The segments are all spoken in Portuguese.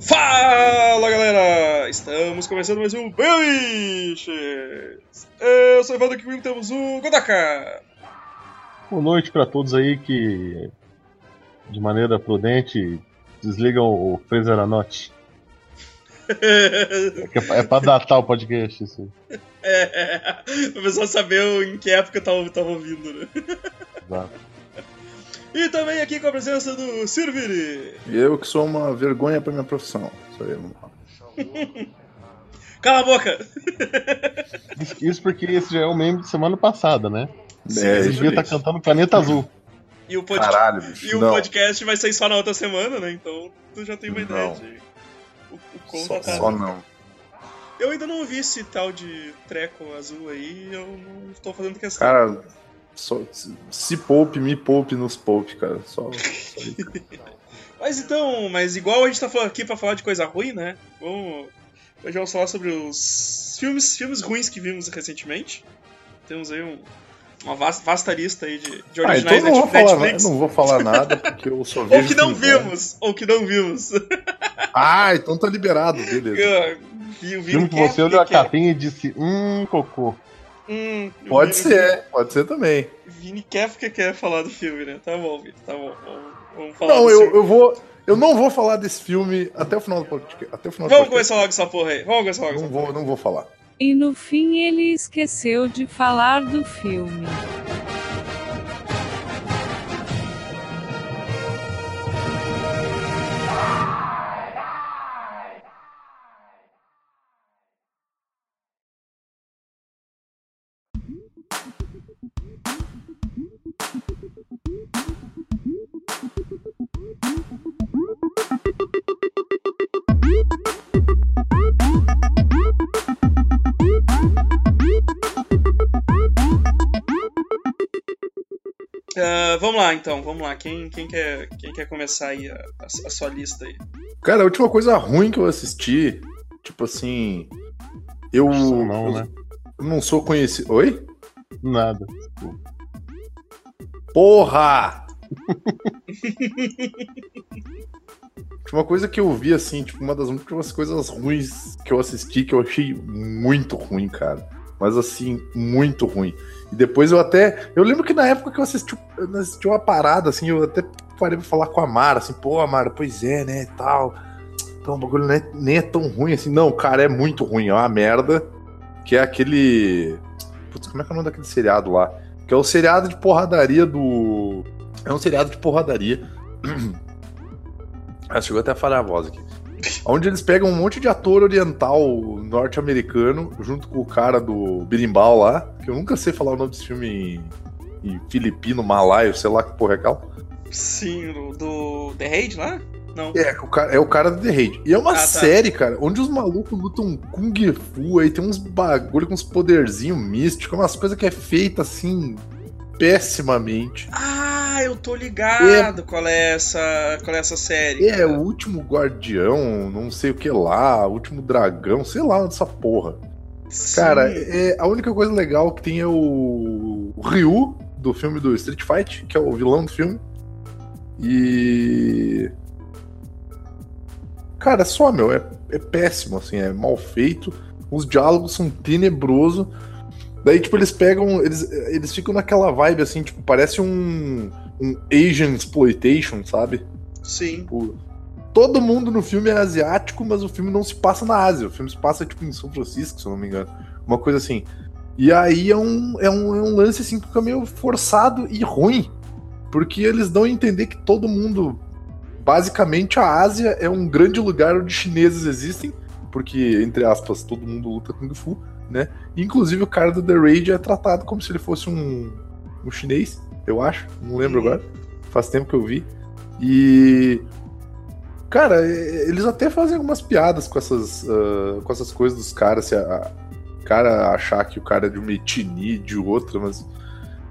Fala galera! Estamos começando mais um Biches! Eu sou o Evandro aqui comigo temos o Godaka! Boa noite para todos aí que, de maneira prudente, desligam o Freezer Anote. É, é pra datar o podcast, isso. É, pra pessoal saber em que época eu tava, tava ouvindo, né? Exato. E também aqui com a presença do Sirviri. Eu que sou uma vergonha pra minha profissão. Isso aí, vamos lá. Cala a boca! Isso porque esse já é o meme de semana passada, né? É, Esse isso dia tá cantando Planeta Azul. E o, pod... Caralho, bicho. e o podcast vai sair só na outra semana, né? Então tu já tem uma ideia Não. de. O, o quão só, datado. só não. Eu ainda não vi esse tal de treco azul aí, eu não tô fazendo questão. Cara, só, se, poupe, me poupe nos poupe, cara. Só, só. Mas então, mas igual a gente tá aqui pra falar de coisa ruim, né? Vamos. Hoje vamos falar sobre os filmes, filmes ruins que vimos recentemente. Temos aí um- uma vasta, lista aí de, de Ah, então originais eu não, vou Net- falar, Netflix. eu não vou falar nada, porque eu só vejo. Ou que não vimos, ou que não vimos. Ah, então tá liberado, beleza. Vi, vi, Filme que você olhou a capinha e disse, hum, cocô. Hum, Pode Vini- ser, pode ser também. Vini quer porque quer falar do filme, né? Tá bom, Vini, tá bom. Vamos, vamos falar Não, do eu, filme. eu vou. Eu não vou falar desse filme até o final do podcast. Até o final do Vamos podcast. começar logo essa porra aí. Vamos começar logo essa Não porra. vou, não vou falar. E no fim ele esqueceu de falar do filme. Ah, vamos lá então, vamos lá. Quem, quem, quer, quem quer começar aí a, a- a sua lista aí? Cara, a última coisa ruim que eu assisti, tipo assim. Eu. Não, não, né? eu não sou conhecido. Oi? Nada. Porra! Uma coisa que eu vi, assim, tipo, uma das últimas coisas ruins que eu assisti, que eu achei muito ruim, cara. Mas, assim, muito ruim. E depois eu até. Eu lembro que na época que eu assisti, eu assisti uma parada, assim, eu até parei pra falar com a Mara, assim, pô, Mara, pois é, né, tal. Então o bagulho é- nem é tão ruim assim. Não, cara, é muito ruim, é uma merda. Que é aquele. Putz, como é que é o nome daquele seriado lá? Que é o seriado de porradaria do. É um seriado de porradaria. Ah, chegou até a falhar a voz aqui. Onde eles pegam um monte de ator oriental norte-americano, junto com o cara do Birimbau lá, que eu nunca sei falar o nome desse filme em, em filipino, malaio, sei lá que porra é aquela. Sim, do, do The Raid lá? Não. É, o cara, é o cara do The Raid. E é uma Ah, tá. série, cara, onde os malucos lutam Kung Fu, aí tem uns bagulho com uns poderzinhos místicos, umas coisas que é feita assim, pessimamente. Ah, eu tô ligado qual é essa, qual é essa série. É, o último guardião, não sei o que lá, o último dragão, sei lá essa porra. Sim. Cara, é, a única coisa legal que tem é o, o Ryu, do filme do Street Fight, que é o vilão do filme. E. Cara, só, meu, é, é péssimo, assim, é mal feito. Os diálogos são tenebrosos. Daí, tipo, eles pegam. Eles, eles ficam naquela vibe, assim, tipo, parece um, um Asian Exploitation, sabe? Sim. Tipo, todo mundo no filme é asiático, mas o filme não se passa na Ásia. O filme se passa, tipo, em São Francisco, se eu não me engano. Uma coisa assim. E aí é um, é um, é um lance, assim, que fica meio forçado e ruim. Porque eles dão a entender que todo mundo. Basicamente, a Ásia é um grande lugar onde chineses existem. Porque, entre aspas, todo mundo luta Kung Fu, né? Inclusive, o cara do The Raid é tratado como se ele fosse um, um chinês, eu acho. Não lembro Uhum. agora. Faz tempo que eu vi. E. Cara, eles até fazem algumas piadas com essas, ah, com essas coisas dos caras. Se a, a- o cara achar que o cara é de uma etnia, de outra, mas.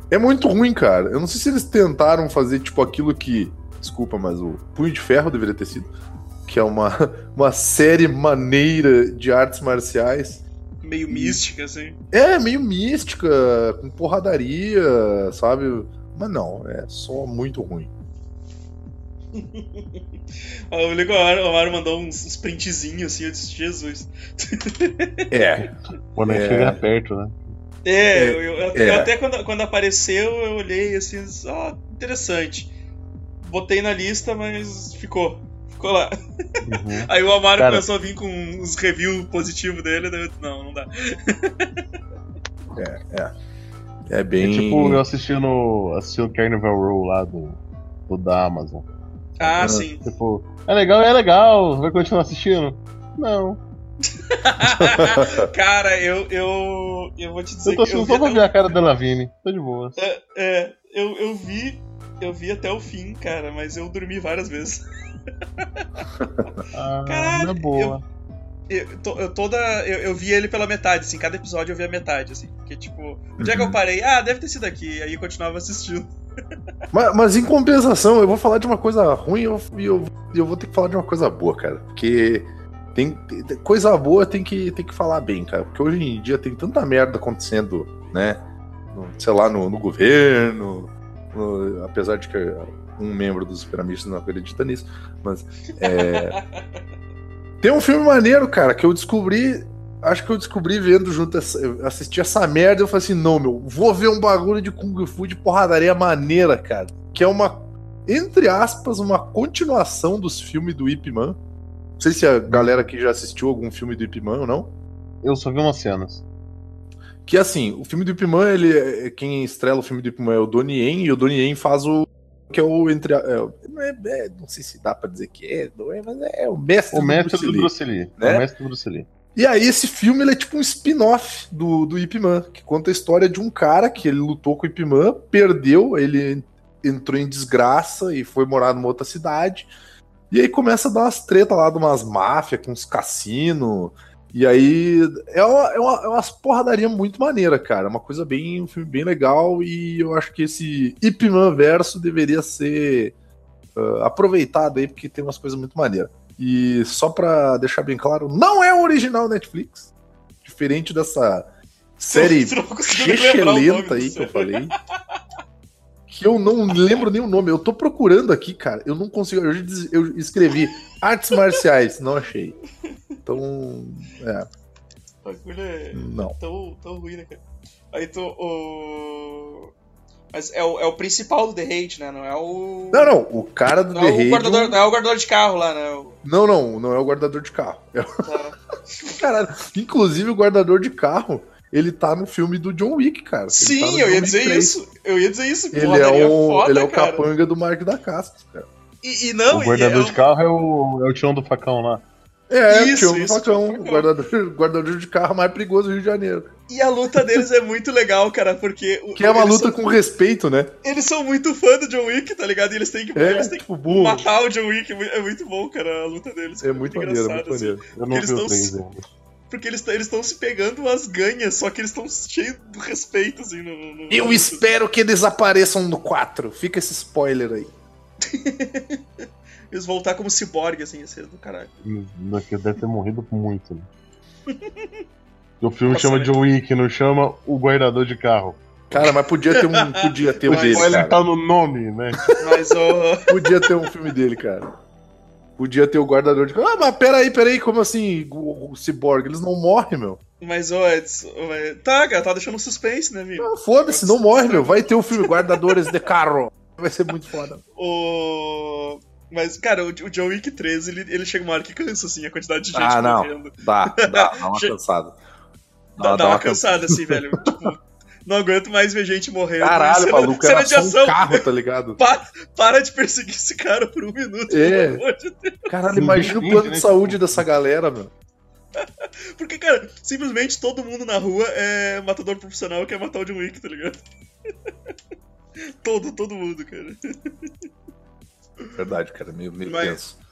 É muito ruim, cara. Eu não sei se eles tentaram fazer, tipo, aquilo que. Desculpa, mas o Punho de Ferro deveria ter sido. Que é uma, uma série maneira de artes marciais. Meio mística, assim. É, meio mística, com porradaria, sabe? Mas não, é só muito ruim. Ó, O Amaro mandou uns, uns printzinhos assim, eu disse, Jesus. É. Quando a gente É. chega perto, né? É, É, eu, eu- é. eu até quando, quando apareceu, eu olhei assim, ó, interessante. Botei na lista, mas ficou. Ficou lá. Uhum. Aí o Amaro Cara. começou a vir com uns reviews positivos dele, daí eu disse, não, não dá. É É bem. tipo eu assistindo, assistindo o Carnival Row lá do, do da Amazon. Ah, sim. Tipo, é legal, é legal, vai continuar assistindo? Não. Cara, eu, eu, eu vou te dizer Eu tô eu assistindo vi, só pra ver a cara da Lavigne. Tô de boa. é, é, eu, eu vi. Eu vi até o fim, cara, mas eu dormi várias vezes. Ah, Caralho, na boa. Eu, to- eu toda. Eu, eu vi ele pela metade, assim, cada episódio eu vi a metade, assim. Porque, tipo, onde é que eu Uhum. parei? Ah, deve ter sido aqui. Aí eu continuava assistindo. Mas, mas em compensação, eu vou falar de uma coisa ruim e eu, eu, eu vou ter que falar de uma coisa boa, cara. Porque tem, tem- coisa boa tem que, tem que falar bem, cara. Porque hoje em dia tem tanta merda acontecendo, né? no- sei lá, no, no governo. no- apesar de que um membro dos piramistas não acredita nisso. Mas. é, tem um filme maneiro, cara, que eu descobri. Acho que eu descobri vendo junto, assisti essa merda e eu falei assim: não, meu, vou ver um bagulho de Kung Fu de porradaria maneira, cara. Que é uma, entre aspas, uma continuação dos filmes do Ip Man. Não sei se a galera aqui já assistiu algum filme do Ip Man ou não. Eu só vi umas cenas. Que assim, o filme do Ip Man, ele, é- quem estrela o filme do Ip Man é o Donnie Yen, e o Donnie Yen faz o. Que é o entre. é, não, é, é- não sei se dá pra dizer que é, não é, mas é o mestre O mestre Bruce do Lee. Bruce Lee. né? O mestre do Bruce Lee. E aí esse filme ele é tipo um spin-off do, do Ip Man, que conta a história de um cara que ele lutou com o Ip Man, perdeu, ele entrou em desgraça e foi morar numa outra cidade. E aí começa a dar umas tretas lá de umas máfias com uns cassinos. E aí é uma, é uma, é umas porradaria muito maneira, cara. Uma coisa bem, um filme bem legal. E eu acho que esse Ip Man verso deveria ser ah, aproveitado aí, porque tem umas coisas muito maneiras. E só pra deixar bem claro, não é um original Netflix. Diferente dessa série o do aí que eu falei. Que eu não lembro nem o nome. Eu tô procurando aqui, cara. Eu não consigo. Eu, eu escrevi artes marciais, não achei. Então. É, O bagulho é não. tão, tão ruim, né, cara? Aí tu. O... Mas é o, é o principal do The Hate, né? Não é o. Não, não. O cara do Não The é, Raid- guardador, não é o guardador de carro lá, né? O- Não, não. Não é o guardador de carro. É o tá. Caralho. Inclusive, o guardador de carro, ele tá no filme do John Wick, cara. Ele tá Sim, no eu ia dizer 3. isso. Eu ia dizer isso. Ele é, porradaria o, foda, ele é o cara. capanga do Mark da Casca, cara. E, e não, o guardador é de carro é o, é o tirão do facão lá. É, Isso, um isso, facão, um facão. guardador, guardador de carro mais perigoso do Rio de Janeiro. E a luta deles é muito legal, cara, porque. o- Que é uma luta são- com respeito, né? Eles são muito fã do John Wick, tá ligado? E eles têm que, É, eles têm que tipo, burro. matar o John Wick. É muito- É muito bom, cara, a luta deles. É muito maneiro, engraçado, muito assim. maneiro. Eu não Eles vi o tão- 3 ainda. Porque eles estão se pegando as ganhas, só que eles estão cheios de respeito, assim, no. no- Eu no- espero que eles apareçam no 4. Fica esse spoiler aí. Eles voltar como ciborgue, assim, ia ser do caralho. Daqui deve ter morrido muito, né? O filme Nossa, chama né? John Wick, não chama o guardador de carro. Cara, mas podia ter um, podia ter um O dele, spoiler cara. tá no nome, né? Mas, ô. Podia ter um filme dele, cara. Podia ter o guardador de. Ah, mas peraí, peraí, como assim, o, o Cyborg? Eles não morrem, meu. mas, ô, Edson. Tá, cara, tá deixando suspense, né, amigo? Ah, Foda-se, não morre, meu. Vai ter o filme Guardadores de Carro. Vai ser muito foda. O. Mas, cara, o, o John Wick 13, ele, ele chega uma hora que cansa, assim, a quantidade de gente Ah, não. morrendo. Dá, dá, dá uma cansada. Dá, dá uma cansada, assim, velho. Tipo, não aguento mais ver gente morrendo. Caralho, Cena- maluco, cena era de só ação. um carro, tá ligado? Pa- para de perseguir esse cara por um minuto, É. pelo amor de Deus. Caralho, imagina o plano de saúde dessa galera, meu. Porque, cara, simplesmente todo mundo na rua é matador profissional que quer matar o John Wick, tá ligado? todo, todo mundo, cara. Verdade, cara, meio, meio Mas- tenso.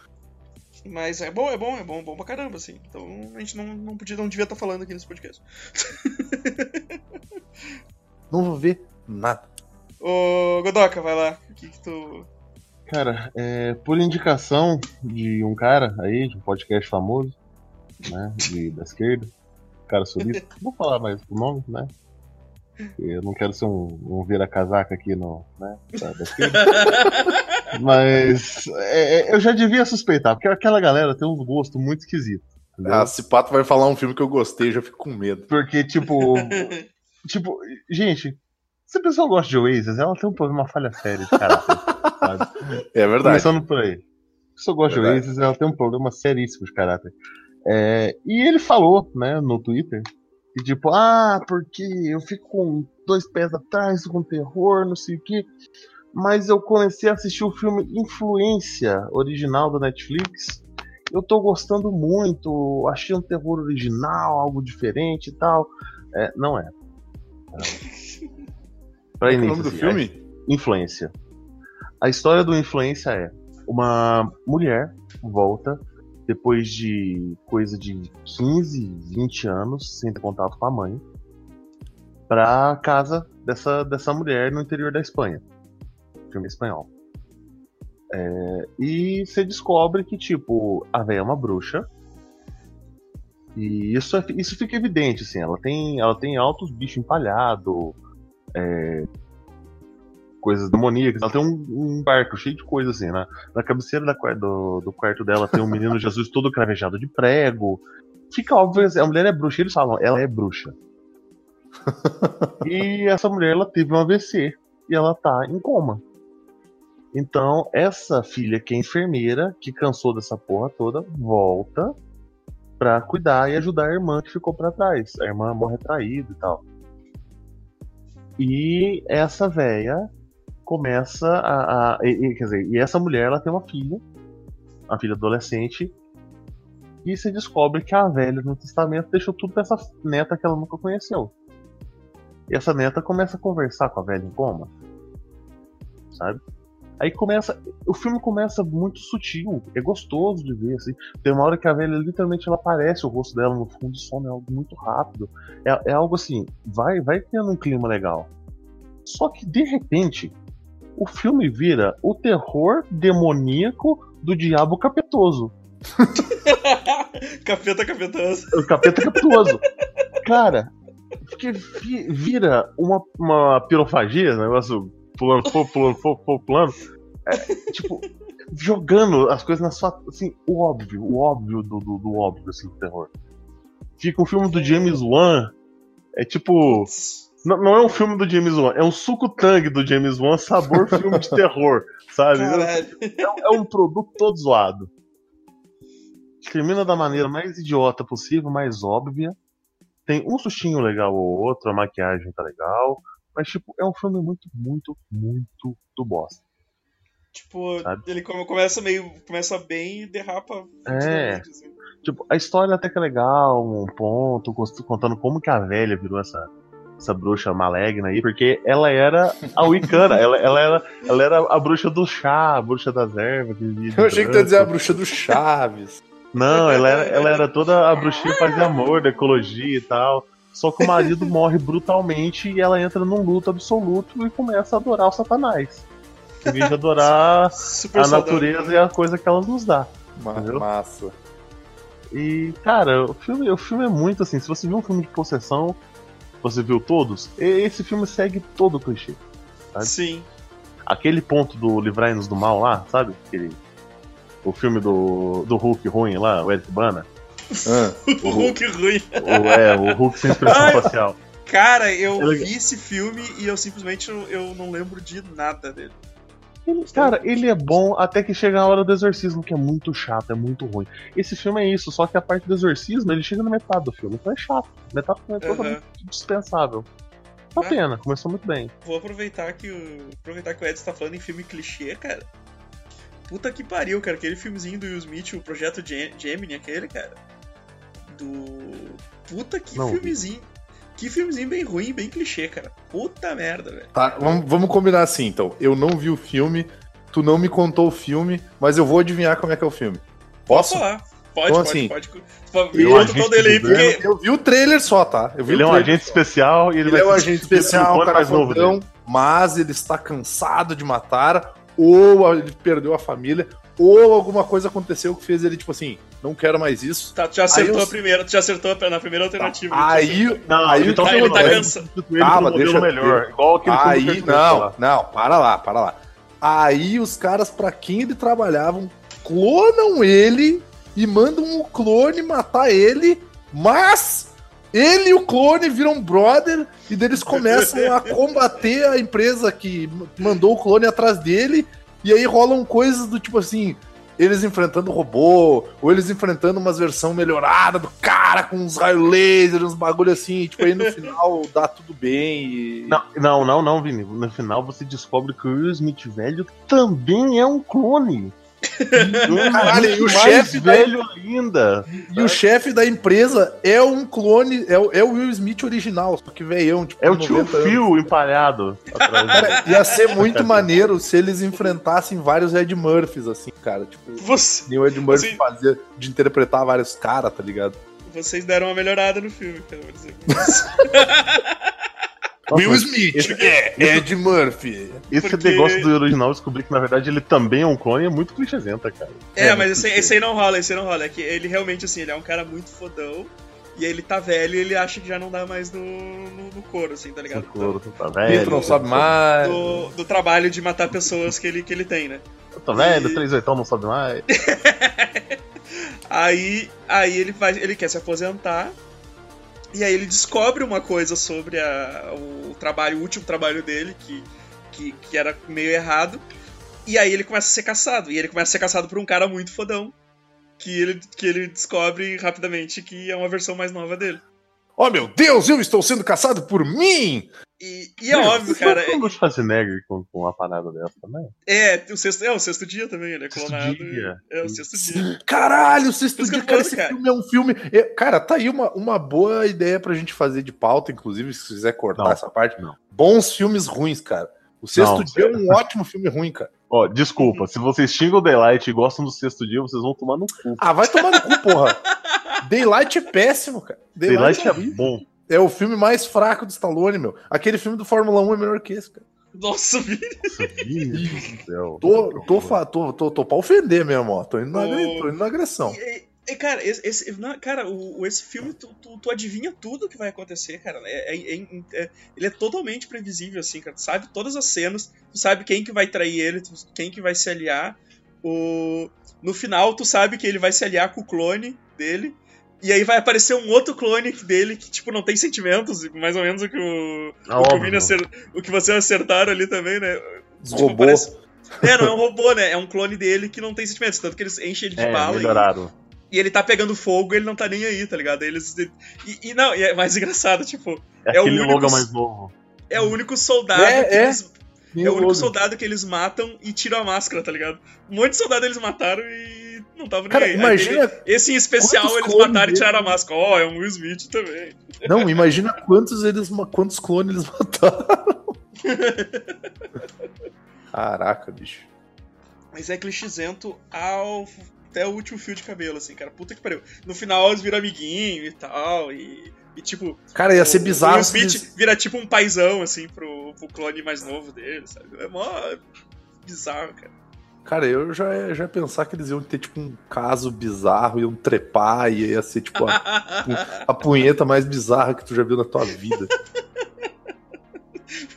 Mas é bom, é bom, é bom, bom pra caramba, assim. Então a gente não, não, podia, não devia estar falando aqui nesse podcast. Não vou ver nada. Ô, Godoka, vai lá. O que que tu. Cara, é, por indicação de um cara aí, de um podcast famoso, né? De, da esquerda, cara sulista. Não vou falar mais o nome, né? Eu não quero ser um, um vira-casaca aqui no. Né, da- da esquerda. Mas é, é, eu já devia suspeitar, porque aquela galera tem uns gostos muito esquisitos. entendeu? Ah, se Pato vai falar um filme que eu gostei, eu já fico com medo. Porque, tipo. tipo, gente, se a pessoa gosta de Oasis, ela tem um problema, uma falha séria de caráter. É verdade. Começando por aí. Se a pessoa gosta de. Oasis, ela tem um problema seríssimo de caráter. É, e ele falou, né, no Twitter, que tipo, ah, porque eu fico com dois pés atrás com terror, não sei o quê. Mas eu comecei a assistir o filme Influência, original da Netflix. Eu tô gostando muito, achei um terror original, algo diferente e tal. É, não é. Pra é o nome início, do assim, filme? Influência. A história do Influência é uma mulher volta depois de coisa de 15, 20 anos sem ter contato com a mãe pra casa dessa, dessa mulher no interior da Espanha. Filme espanhol. É, e você descobre que, tipo, a véia é uma bruxa. E isso, é- isso fica evidente, assim. Ela tem, ela tem altos bichos empalhados, coisas demoníacas. Ela tem um, um barco cheio de coisas assim, né? Na cabeceira da, do, do quarto dela tem um menino Jesus todo cravejado de prego. Fica óbvio, assim, a mulher é bruxa. Eles falam, ela é bruxa. e essa mulher, ela teve um AVC e ela tá em coma. Então, essa filha que é enfermeira, que cansou dessa porra toda, volta pra cuidar e ajudar a irmã que ficou pra trás. A irmã morre traída e tal. E essa véia começa a. a- e- e- quer dizer, e essa mulher ela tem uma filha, uma filha adolescente, e se descobre que a velha no testamento deixou tudo pra essa neta que ela nunca conheceu. E essa neta começa a conversar com a velha em coma. Sabe? Aí começa. O filme começa muito sutil, é gostoso de ver, assim. Tem uma hora que a velha literalmente ela aparece o rosto dela no fundo do sono, é algo muito rápido. É, é algo assim, vai, vai tendo um clima legal. Só que de repente, o filme vira o terror demoníaco do diabo capetoso. Capeta capetoso. O capeta capitoso. Cara, porque vi- vira uma, uma pirofagia, negócio pulando fogo, pulando fogo, fogo, pulando. É, tipo, jogando as coisas na sua. Assim, o óbvio, o óbvio do, do, do óbvio, assim, do terror. Fica um filme do James Wan. É tipo. Não, não é um filme do James Wan, é um suco tangue do James Wan, sabor filme de terror, sabe? É, é um produto todo zoado. Termina da maneira mais idiota possível, mais óbvia. Tem um sustinho legal ou outro, a maquiagem tá legal. Mas, tipo, é um filme muito, muito, muito do bosta. Tipo, Sabe? ele come- começa meio. Começa bem e derrapa. É. assim. Tipo, a história até que é legal, um ponto, contando como que a velha virou essa, essa bruxa maligna aí, porque ela era a Wicana, ela, ela, era, ela era a bruxa do chá, a bruxa das ervas. que vivia de Eu achei que tu ia dizer a bruxa do Chaves. Não, ela era, ela era toda a bruxinha que fazia amor, da ecologia e tal. Só que o marido morre brutalmente e ela entra num luto absoluto e começa a adorar o Satanás. Em vez de adorar Super a saudável. natureza e a coisa que ela nos dá. Ma- Entendeu? Massa. E, cara, o filme, o filme é muito assim. Se você viu um filme de possessão, você viu todos, esse filme segue todo o clichê. sabe? Sim. Aquele ponto do Livrai-nos do Mal lá, sabe? Aquele, o filme do, do Hulk ruim lá, o Eric Bana. Ah, O Hulk ruim. O, é, o Hulk sem expressão facial. Cara, eu É vi esse filme e eu simplesmente eu, eu não lembro de nada dele. Ele- cara, ele é bom até que chega a hora do exorcismo, que é muito chato, é muito ruim. Esse filme é isso, só que a parte do exorcismo ele chega na metade do filme, então é chato. Metade do filme é totalmente dispensável. Uma Ah. pena, começou muito bem. Vou aproveitar que o. Aproveitar que o Ed está falando em filme clichê, cara. Puta que pariu, cara. Aquele filmezinho do Will Smith, o projeto Gem- Gemini, aquele, cara. Do. Puta que Não filmezinho. Que filmezinho bem ruim, bem clichê, cara. Puta merda, velho. tá, vamos, vamos combinar assim, então. Eu não vi o filme, tu não me contou o filme, mas eu vou adivinhar como é que é o filme. Posso? Pode falar. Pode, Então, pode, assim, pode, pode. Me é um conta aí, porque. Eu vi o trailer só, tá? Eu vi Ele é um agente só. especial e ele, Ele vai é um ser agente especial, irmão cara mais novo fodão, mas ele está cansado de matar, ou ele perdeu a família, ou alguma coisa aconteceu que fez ele, tipo assim, não quero mais isso. Tá, tu já acertou Aí eu- a primeira, tu já acertou na primeira alternativa. Aí, Não, aí ele o tá que ele tá falando, acontece? cansa- substituir ele Calma, deixa melhor. Igual aquele Aí, que eu te não, não, para lá, para lá. Aí os caras pra quem ele trabalhavam clonam ele e mandam o clone matar ele, mas ele e o clone viram brother e eles começam a combater a empresa que mandou o clone atrás dele e aí rolam coisas do tipo assim, eles enfrentando robô, ou eles enfrentando umas versão melhorada do cara com uns raios laser, uns bagulho assim, tipo aí no final dá tudo bem e Não, não, não, não, Vini. No final você descobre que o Will Smith velho também é um clone. Um Caralho, e o chefe da- velho ainda. E o chefe da empresa é um clone, é, o- é o Will Smith original, só que veião, tipo, É o tio 90 anos. Phil empalhado. Cara, ia ser muito maneiro se eles enfrentassem vários Ed Murphys, assim, cara. Tipo, Você, nem o Ed Murphy Assim- fazia de interpretar vários caras, tá ligado? vocês deram uma melhorada no filme, pelo menos. Nossa, Will Smith, esse- é, Ed Murphy. Esse Porque- negócio do original, descobri que na verdade ele também é um clone, é muito clichêzenta, cara. É, É, mas esse, esse aí não rola, esse aí não rola. É que ele realmente, assim, ele é um cara muito fodão. E aí ele tá velho e ele acha que já não dá mais no, no, no couro, assim, tá ligado? Socorro, tu tá Pinto velho. não sabe mais. Do, do trabalho de matar pessoas que ele, que ele tem, né? Eu tô velho, 3 oitão não sabe mais. Aí, aí ele, vai, ele quer se aposentar. E aí ele descobre uma coisa sobre a- o trabalho, o último trabalho dele, que, que, que era meio errado. E aí ele começa a ser caçado. E ele começa a ser caçado por um cara muito fodão. Que ele, que ele descobre rapidamente que é uma versão mais nova dele. Oh meu Deus, eu estou sendo caçado por mim! E, e é óbvio, cara. Você não Schwarzenegger com, com uma parada dessa também? É, o sexto, é o sexto dia também, ele é Sexto clonado. dia. É o sexto dia. Caralho, o sexto dia, cara, esse cara. filme é um filme. é, cara, tá aí uma, uma boa ideia pra gente fazer de pauta, inclusive, se quiser cortar Não, essa parte. não. Bons filmes ruins, cara. O sexto Não, dia é um ótimo filme ruim, cara. Ó, desculpa, se vocês xingam o Daylight e gostam do sexto dia, vocês vão tomar no cu. Ah, vai tomar no cu, porra. Daylight é péssimo, cara. Daylight, Daylight é bom. É o filme mais fraco do Stallone, meu. Aquele filme do Fórmula 1 é melhor que esse, cara. Nossa, Vini. Tô, tô, tô, tô, tô pra ofender mesmo, ó. Tô indo na, agre- tô indo na agressão. E, e, cara, esse, cara, o, esse filme, tu, tu, tu adivinha tudo que vai acontecer, cara. É, é- é- é- ele é totalmente previsível, assim, cara. Tu sabe todas as cenas, tu sabe quem que vai trair ele, quem que vai se aliar. O, no final, tu sabe que ele vai se aliar com o clone dele. E aí vai aparecer um outro clone dele que, tipo, não tem sentimentos, mais ou menos o que o, Ah, o, que, o, acer- o que vocês acertaram ali também, né? Os Tipo, robôs. parece- É, não é um robô, né? É um clone dele que não tem sentimentos. Tanto que eles enchem ele de É, bala e, melhoraram. e ele tá pegando fogo e ele não tá nem aí, tá ligado? Eles, e, e não, e é mais engraçado, tipo, É, É o aquele único- mais novo. é o único soldado É, que é. eles. É o único soldado que eles matam e tiram a máscara, tá ligado? Um monte de soldado eles mataram e não tava nem Cara, aí. Aí imagina. teve- esse em especial eles mataram e tiraram a máscara. Ó, é um Will Smith também. Não, imagina quantos eles. Quantos clones eles mataram. Caraca, bicho. Mas é clichêzento ao. Até o último fio de cabelo, assim, cara. Puta que pariu. No final eles viram amiguinho e tal. E, e tipo. Cara, ia ser o bizarro se Smith eles- vira tipo um paizão, assim, pro, pro clone mais novo dele, sabe? É mó bizarro, cara. Cara, eu já ia, já ia pensar que eles iam ter, tipo, um caso bizarro, iam trepar e ia ser, tipo, a, a punheta mais bizarra que tu já viu na tua vida.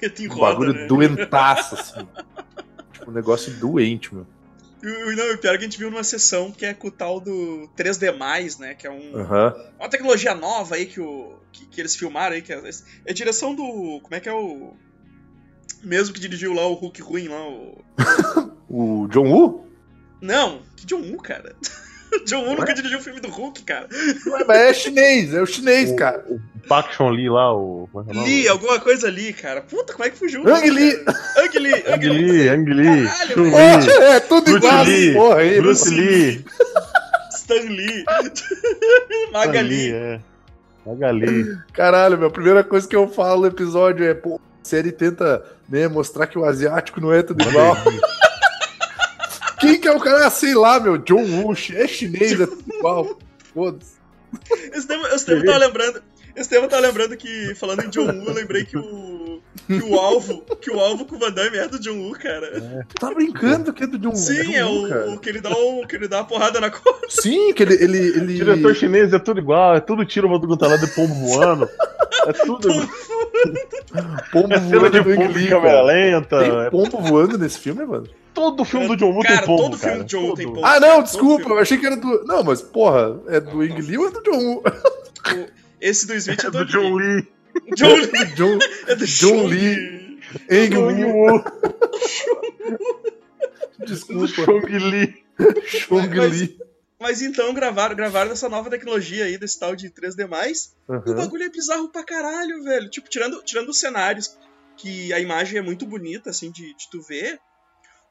Porque Um bagulho né? doentaço, assim. Tipo, um negócio doente, meu. E o- Não, o pior é que a gente viu numa sessão que é com o tal do 3D, né? Que é um, Aham. uma tecnologia nova aí que, o, que, que eles filmaram aí. Que é, é a direção do. Como é que é o. Mesmo que dirigiu lá o Hulk ruim lá, o. O John Woo? Não, que John Woo, cara. John Woo nunca dirigiu o filme do Hulk, cara. Ué, mas é chinês, é o chinês, cara. O Park Chun Li lá, o. é é o? Lee, alguma coisa ali, cara. Puta, como é que fugiu? Ang Lee. Ang Lee, Ang Lee. Lee, Ang Lee, Caralho, velho. Li, É, tudo Bruce igual, Lee, porra aí. Bruce Lee, Stan Lee. Stan Magali. Lee, é. Magali. Caralho, meu, a primeira coisa que eu falo no episódio é, pô, série tenta né, mostrar que o asiático não é tudo igual. Quem que é o cara? Ah, sei lá, meu, John Woo, é chinês, é tudo igual. Foda-se. Esse tempo, esse tempo eu tava lembrando. Esse tempo tava lembrando que, falando em John Woo, eu lembrei que o. que o alvo, que o alvo com o Van Damme é do John Woo, cara. Tu tá brincando que é do John Sim, John é Woo, o, cara. o que ele dá o que ele dá a porrada na costa. Sim, que ele. ele, ele... Diretor chinês é tudo igual, é tudo tiro uma do lado de pombo voando. É tudo. pombo É cena voando de pombo em câmera lenta. Tem é- pombo voando nesse filme, mano? Todo filme do John Woo Cara, tem pombo, todo filme cara. do John Woo tem pombo. Ah, não, desculpa, filme. eu achei que era do. Não, mas porra, é do Ang Lee ou é do John Woo? Esse do Smith é É do, do John Lee. John Lee. John, É do John Lee. Lee. Ang John Woo. Desculpa, Chong Lee. Chong Mas- Lee. Mas então gravaram, gravaram essa nova tecnologia aí, desse tal de 3D+. E o Aham. bagulho é bizarro pra caralho, velho. Tipo, tirando, tirando os cenários, que a imagem é muito bonita, assim, de, de tu ver,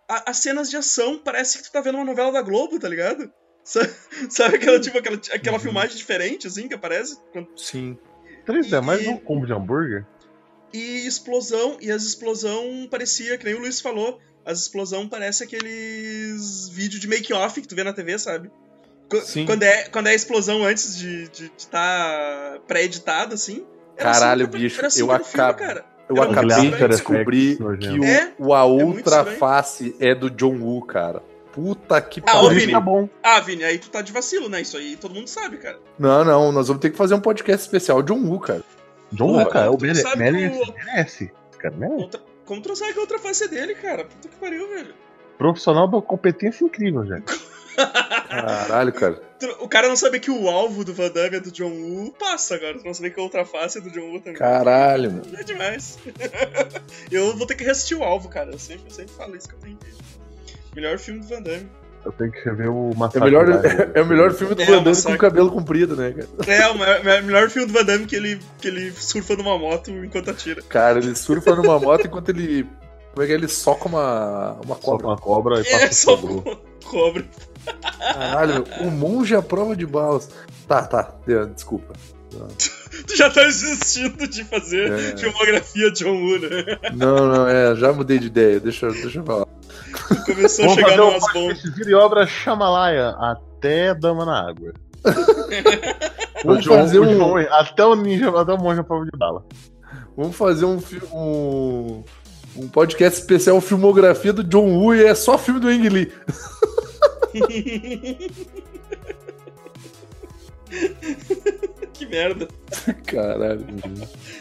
a- as cenas de ação parece que tu tá vendo uma novela da Globo, tá ligado? Sa- Sabe aquela, tipo, aquela, aquela filmagem diferente, assim, que aparece? Quando- Sim. 3D é mais E- um combo de hambúrguer? E explosão, e as explosão parecia, que nem o Luiz falou, as explosão parece aqueles vídeos de make-off que tu vê na TV, sabe? Sim. Quando é, quando é a explosão antes de estar de, de tá pré-editado, assim. era Caralho, assim bicho, era assim eu o acabo- cara. Eu Era acabei de descobrir Effects que o, É, o A é Outra estranho. Face é do John Woo, cara. Puta que Ah, pariu. isso Vini. tá bom. Ah, Vini, aí tu tá de vacilo, né? Isso aí todo mundo sabe, cara. Não, não, nós vamos ter que fazer um podcast especial John Woo, cara. John Woo, cara, o mere- sabe merece. Merece. Cara merece. Outra, como tu não sabe que a outra face é dele, cara? Puta que pariu, velho. Profissional da competência incrível, gente. Caralho, cara. O cara não saber que o alvo do Van Damme é do John Woo, passa agora. Tu não saber que a outra face é do John Woo também. Caralho, mano. É demais. eu vou ter que reassistir o alvo, cara. Eu sempre, eu sempre falo isso que eu tenho que. Melhor filme do Van Damme. Eu tenho que rever o É o Massacre. melhor, é o melhor filme do É, Van Damme com massacre. cabelo comprido, né, cara? É, o maior- me- melhor filme do Van Damme que ele, que ele surfa numa moto enquanto atira. Cara, ele surfa numa moto enquanto ele. Como é que é? Ele soca uma, uma cobra. com a cobra e É, passa fogo. cobra. Caralho, o monge à prova de balas. Tá, tá, é, desculpa. Tu já tá desistindo de fazer É. filmografia John Woo, né? Não, não, é, já mudei de ideia, deixa, deixa eu falar. Começou a Vamos chegar fazer um numas bombas. podcast de obra Chamalaya até Dama na Água. Vamos O John- fazer o um- John- até o ninja, até o monge à prova de bala. Vamos fazer um, um, um podcast especial filmografia do John Woo e é só filme do Ang Lee. que merda. Caralho.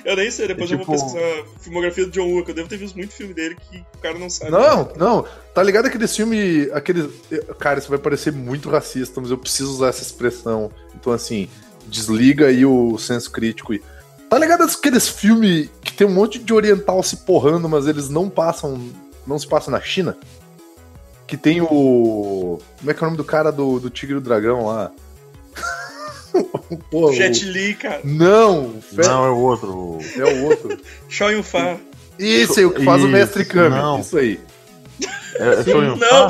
Eu nem sei, depois É eu vou tipo- pesquisar a filmografia do John Woo, que eu devo ter visto muito filme dele que o cara não sabe. Não, não. Tá ligado aquele filme. Aquele. Cara, isso vai parecer muito racista, mas eu preciso usar essa expressão. Então, assim, desliga aí o senso crítico. E... Tá ligado aqueles filmes tem um monte de oriental se porrando, mas eles não passam. Não se passam na China? Que tem o. Como é que é o nome do cara do, do Tigre e o Dragão lá? Pô, Jet o... Li, cara. Não, o Fe- Não, é o outro. é o outro. Show Yun Fa. Isso aí, o que faz o Isso, Mestre Kami. não. Isso aí. É, é Shoyun Não!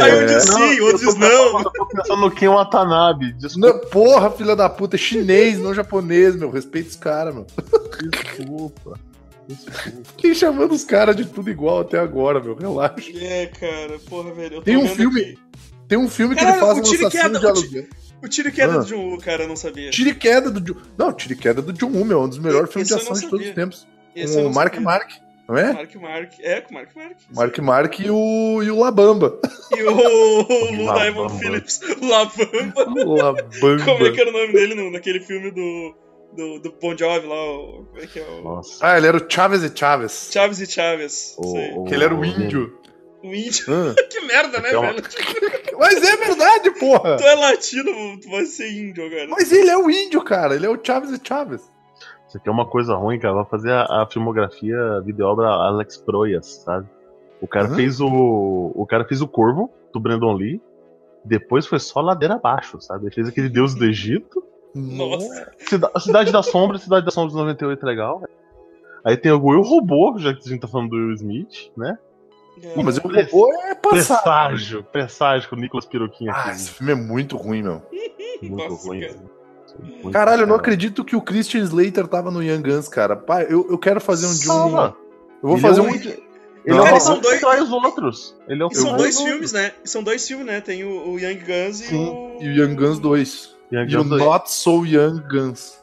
Aí um diz sim, outro diz não. pensando- Eu tô pensando no Ken Watanabe. Desculpa. Não, porra, filha da puta, é chinês, não japonês, meu. Respeita os caras, meu. Desculpa. Desculpa. Quem chamando os caras de tudo igual até agora, meu? Relaxa. É, cara, porra, velho. Eu tô Tem um filme- aqui. Tem um filme que Caralho, ele faz o um tiro assassino queda, de aluguel. O tiro e queda Ah. do John Woo, cara, eu não sabia. Tiro e queda do John. Não, tiro e queda do John Woo, meu. Um dos melhores filmes de ação de todos os tempos. Esse Com eu o não Mark sabia. Mark, não é? Mark Mark. É, com o Mark Mark. Mark Mark e o, e o Labamba. E o, o. Diamond Phillips, Labamba. Labamba. Como é que era o nome dele no, naquele filme do, do, do Bon Jovi lá? O, como é que é o... Nossa. Ah, ele era o Chaves e Chaves. Chaves e Chaves. O- sei. o- Que ele era o índio. O índio. Ah. que merda, né, É uma- velho? Mas é verdade, porra! Tu é latino, tu vai ser índio agora. Mas ele é o índio, cara. Ele é o Chaves e Chaves. Isso aqui é uma coisa ruim, cara. Vai fazer a, a filmografia, a videoobra Alex Proyas, sabe? O cara Hã? fez o. O cara fez o Corvo, do Brandon Lee. Depois foi só ladeira abaixo, sabe? Ele fez aquele Deus do Egito. Nossa. Cida- Cidade da Sombra, Cidade da Sombra dos 98 é legal. velho. Aí tem o Will Robô, já que a gente tá falando do Will Smith, né? Pô, mas o robô é passado. Presságio, Presságio com o Nicolas Piroquinha Ah, aqui. esse filme é muito ruim, meu. Muito Nossa, ruim. cara. Muito Caralho, eu não acredito que o Christian Slater tava no Young Guns, cara. Pai, eu, eu quero fazer um de um. Eu vou Ele fazer é um. um- Ele Não. é Cara, o são dois- dois... os outros. Ele é o E são Eu dois filmes, né? E são dois filmes, né? Tem o, o Young Guns e Sim, o. e o Young Guns 2. Young E o Guns dois. Not So Young Guns.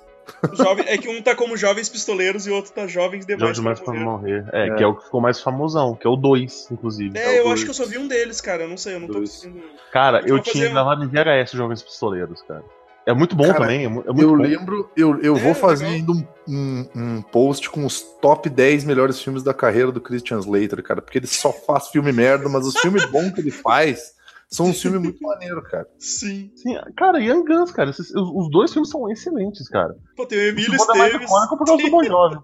Jovem, é que um tá como Jovens Pistoleiros e o outro tá Jovens Demais Jovem Demais pra Morrer. morrer. É, É. que é o que ficou mais famosão, que é o 2, inclusive. É, eu dois. acho que eu só vi um deles, cara. Eu não sei, eu não tô Dois. conseguindo. Cara, eu vai tinha fazer um- gravado em VHS Jovens Pistoleiros, cara. É muito bom Cara, também, é é muito eu bom. lembro, eu, eu É, vou fazer legal. ainda um, um, um post com os top 10 melhores filmes da carreira do Christian Slater, cara, porque ele só faz filme merda, mas os filmes bons que ele faz são uns filmes muito maneiros, cara. Sim. Sim, cara, Young Guns, cara, esses- os, os dois filmes são excelentes, cara. Pô, tem o Emílio O é Esteves. icônico por causa do Bon Jovi.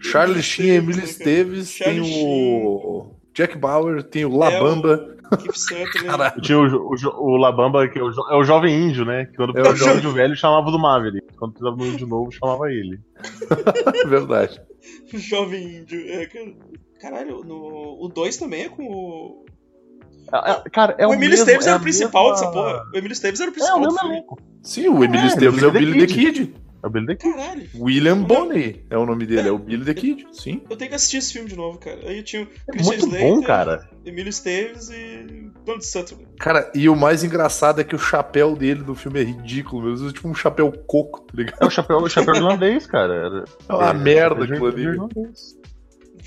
Charlie Sheen, Emílio Esteves, tem o Jack Bauer, tem o Labamba. Keith Sutherland. Caralho. Tinha o, o, o Labamba, que é o, jo- é o jovem índio, né? Que quando É o precisava jovem- do índio velho, chamava do Maverick. Quando precisava do índio novo, chamava ele. Verdade. Jovem índio. É, cara. Caralho, no... o 2 também é com o. É- é- cara, é o o Emílio mesmo- Esteves é era o principal mesma- dessa porra. O Emílio Esteves era o É principal o do mesmo. Sim, o Emílio É, Esteves é o Billy the Kid. É o Billy the Kid. Caralho. William Bonney é o nome dele, é o Billy the Kid, sim. Eu tenho que assistir esse filme de novo, cara. Aí tinha o É Christian muito Slater, bom, cara. Emílio Esteves e Donald Sutherland. Cara, e o mais engraçado é que o chapéu dele no filme é ridículo, meu. Ele usa tipo um chapéu coco, tá ligado? É o chapéu, o chapéu irlandês, cara. Era- É uma é- merda é aquilo ali. Vamos-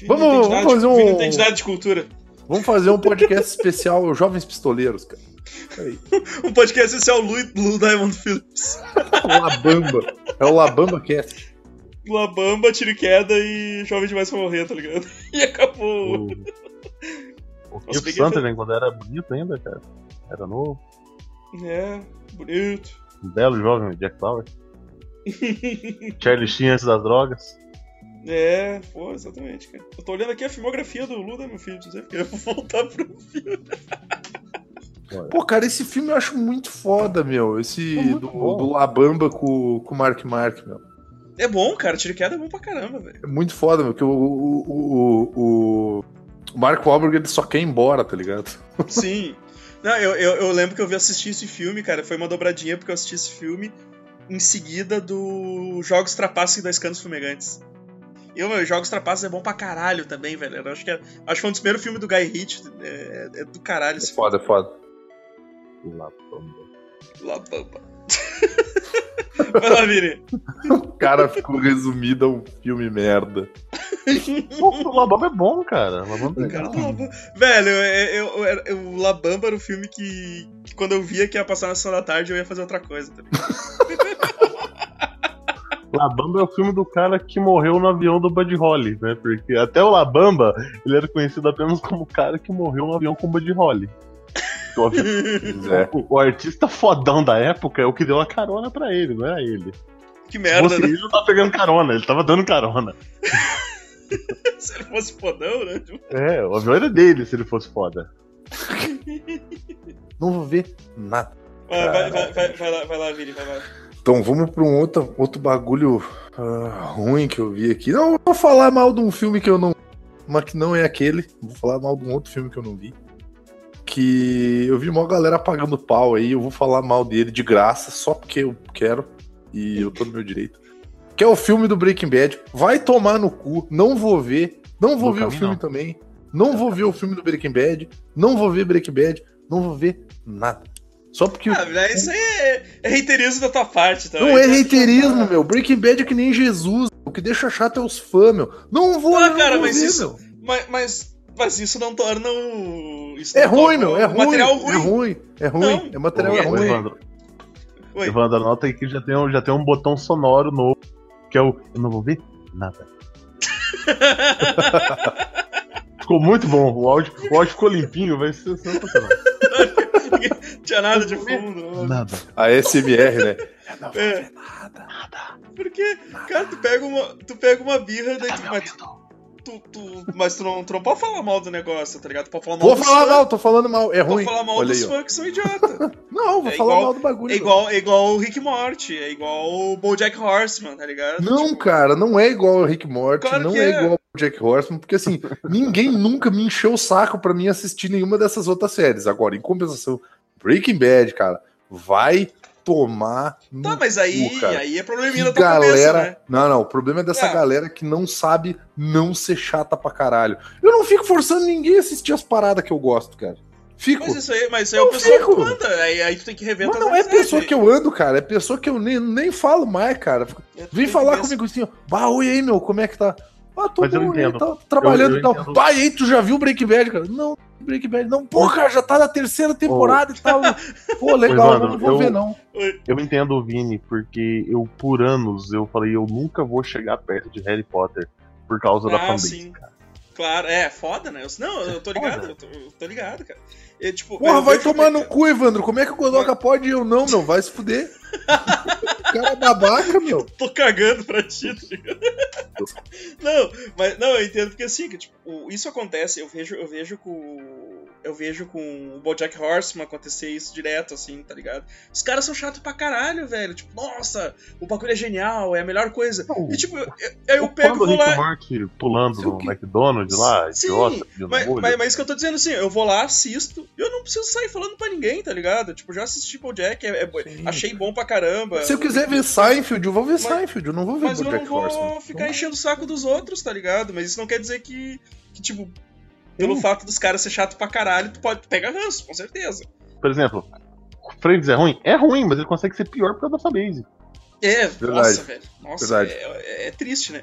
vamos fazer um- não de cultura. Vamos fazer um podcast especial, Jovens Pistoleiros, cara. Um podcast esse é o Lou Diamond Phillips. Labamba. É o Labamba Cast. Labamba, tiro e queda e jovem demais pra morrer, tá ligado? E acabou. O, o Nossa, Keith peguei Sutherland, quando era bonito ainda, cara. Era novo. É, bonito. Um belo jovem Jack Bauer. Charlie Sheen antes das drogas. É, pô, exatamente, cara. Eu tô olhando aqui a filmografia do Lula, meu filho, não sei porque eu vou voltar pro filme. Pô, cara, esse filme eu acho muito foda, meu. Esse É do, bom. do Labamba com, com o Mark Mark, meu. É bom, cara, tiro queda é bom pra caramba, velho. É muito foda, meu. Que o, o, o, o, o Mark Wahlberg ele só quer ir embora, tá ligado? Sim. Não, eu, eu, eu lembro que eu vi assistir esse filme, cara, foi uma dobradinha porque eu assisti esse filme em seguida do Jogos Trapaços e Dois Canos Fumegantes. E, eu, meu, Jogos Trapaços é bom pra caralho também, velho. Eu acho que, é, acho que foi um dos primeiros filmes do Guy Ritchie. É, é do caralho É esse foda, é foda. Labamba. Labamba. Vai lá, Vini. O cara ficou resumido a um filme merda. Pô, o Labamba é bom, cara. O Labamba é cara Labamba. Velho, eu, eu- eu- eu- o Labamba era o filme que, que quando eu via que ia passar na sessão da tarde, eu ia fazer outra coisa, tá ligado? Labamba é o filme do cara que morreu no avião do Buddy Holly, né? Porque até o Labamba, ele era conhecido apenas como o cara que morreu no avião com o Buddy Holly. É. o- o artista fodão da época é o que deu a carona pra ele, não era ele. Que merda, fosse né? ele, não tava pegando carona, ele tava dando carona. Se ele fosse fodão, né? Tipo, É, o avião era dele se ele fosse foda. Não vou ver nada. Vai, vai, vai, vai, vai lá, vai lá, Vini, vai lá. Então vamos pra um outro, outro bagulho ah, ruim que eu vi aqui. Não, eu vou falar mal de um filme que eu não. Mas que não é aquele. Vou falar mal de um outro filme que eu não vi. Que eu vi uma galera pagando pau aí. Eu vou falar mal dele de graça, só porque eu quero. E eu tô no meu direito. Que é o filme do Breaking Bad. Vai tomar no cu. Não vou ver. Não vou No ver o filme não. também. Não vou ver o filme do Breaking Bad. Não vou ver Breaking Bad. Não vou ver nada. Só porque Ah, velho, isso aí é, é reiterismo da tua parte, tá? não é reiterismo, meu. Breaking Bad é que nem Jesus. O que deixa chato é os fãs, meu. Não vou, Ah, não cara, vou mas ver, isso- meu. Mas, mas, mas isso não torna o. Isso É não ruim, meu. É ruim. Material É ruim. ruim. É ruim. Não. É material é ruim. Evandro, Oi. Evandro, anota aí que já tem, um, já tem um botão sonoro novo, que é o Eu não vou ver nada. Ficou muito bom, o áudio, o áudio ficou limpinho, vai ser sensacional. Tinha nada de fundo. não. Nada. A SMR, né? É. Porque, cara, tu pega uma, tu pega uma birra, daí tu, mas, tu, tu- mas tu, não, tu não pode falar mal do negócio, tá ligado? Tu pode falar mal Vou falar fãs, mal, tô falando mal. É ruim. falar mal Olha dos fãs que são idiota. Não, vou É falar igual- mal do bagulho. É igual, é igual o Rick Morty, é igual o BoJack Horseman, tá ligado? Não, Tipo, cara, não é igual o Rick Morty, Claro não é, é. igual o Jack Horseman, porque assim, ninguém nunca me encheu o saco pra mim assistir nenhuma dessas outras séries. Agora, em compensação, Breaking Bad, cara, vai tomar no Tá, mas aí, cu, cara. aí é probleminha Que da galera. cabeça, né? Não, não. O problema é dessa Ah. galera que não sabe não ser chata pra caralho. Eu não fico forçando ninguém a assistir as paradas que eu gosto, cara. Fico. Mas isso aí, mas isso aí é o pessoal fico. que manda. Aí, aí tu tem que rever Mas não é pessoa que eu ando, cara. É pessoa que eu nem, nem falo mais, cara. Vem falar comigo assim, ó. Bah, oi aí, meu, como é que tá? Ah, tô Mas eu bom, entendo. Tá trabalhando Eu- eu e tal. entendo. E aí, tu já viu o Breaking Bad, cara? Não, Breaking Bad. Não, pô, cara, já tá na terceira temporada e tal. Pô, legal, Evandro, não vou eu- ver, não. Eu entendo o Vini, porque eu, por anos, eu falei, eu nunca vou chegar perto de Harry Potter por causa da Ah, fanbase. sim. Claro, é, foda, né? Eu- não, eu tô ligado, Foda. eu tô, eu tô ligado, cara. Eu, tipo, Porra, eu vai tomar que- no cu, Evandro. Como é que o Godoka pode e eu não, meu? Vai se fuder. cara é babaca, meu. tô cagando pra ti, tá ligado? não, mas não, eu entendo porque assim, que, tipo, isso acontece, eu vejo, eu vejo com. Eu vejo com o Bojack Horseman acontecer isso direto, assim, tá ligado? Os caras são chatos pra caralho, velho. Tipo, nossa, o bagulho é genial, é a melhor coisa. Não, E tipo, eu, eu, pego e vou lá. Morty pulando no quê. McDonald's lá, Sim, idiota, Mas, mas, mas isso que eu tô dizendo assim, eu vou lá, assisto, e eu não preciso sair falando pra ninguém, tá ligado? Tipo, já assisti Bojack, é, é, achei bom pra caramba. Se eu quiser ver Seinfeld, eu vou ver Mas- Seinfeld. Eu não vou ver Mas eu não Bojack vou Horseman. ficar enchendo o saco dos outros, tá ligado? Mas isso não quer dizer que, que tipo, pelo Sim. fato dos caras ser chato pra caralho, tu pode pegar ranço, com certeza. Por exemplo, Friends é ruim? É ruim, mas ele consegue ser pior por causa da fanbase. É, Verdade. nossa, velho. Nossa, Verdade. é, é triste, né?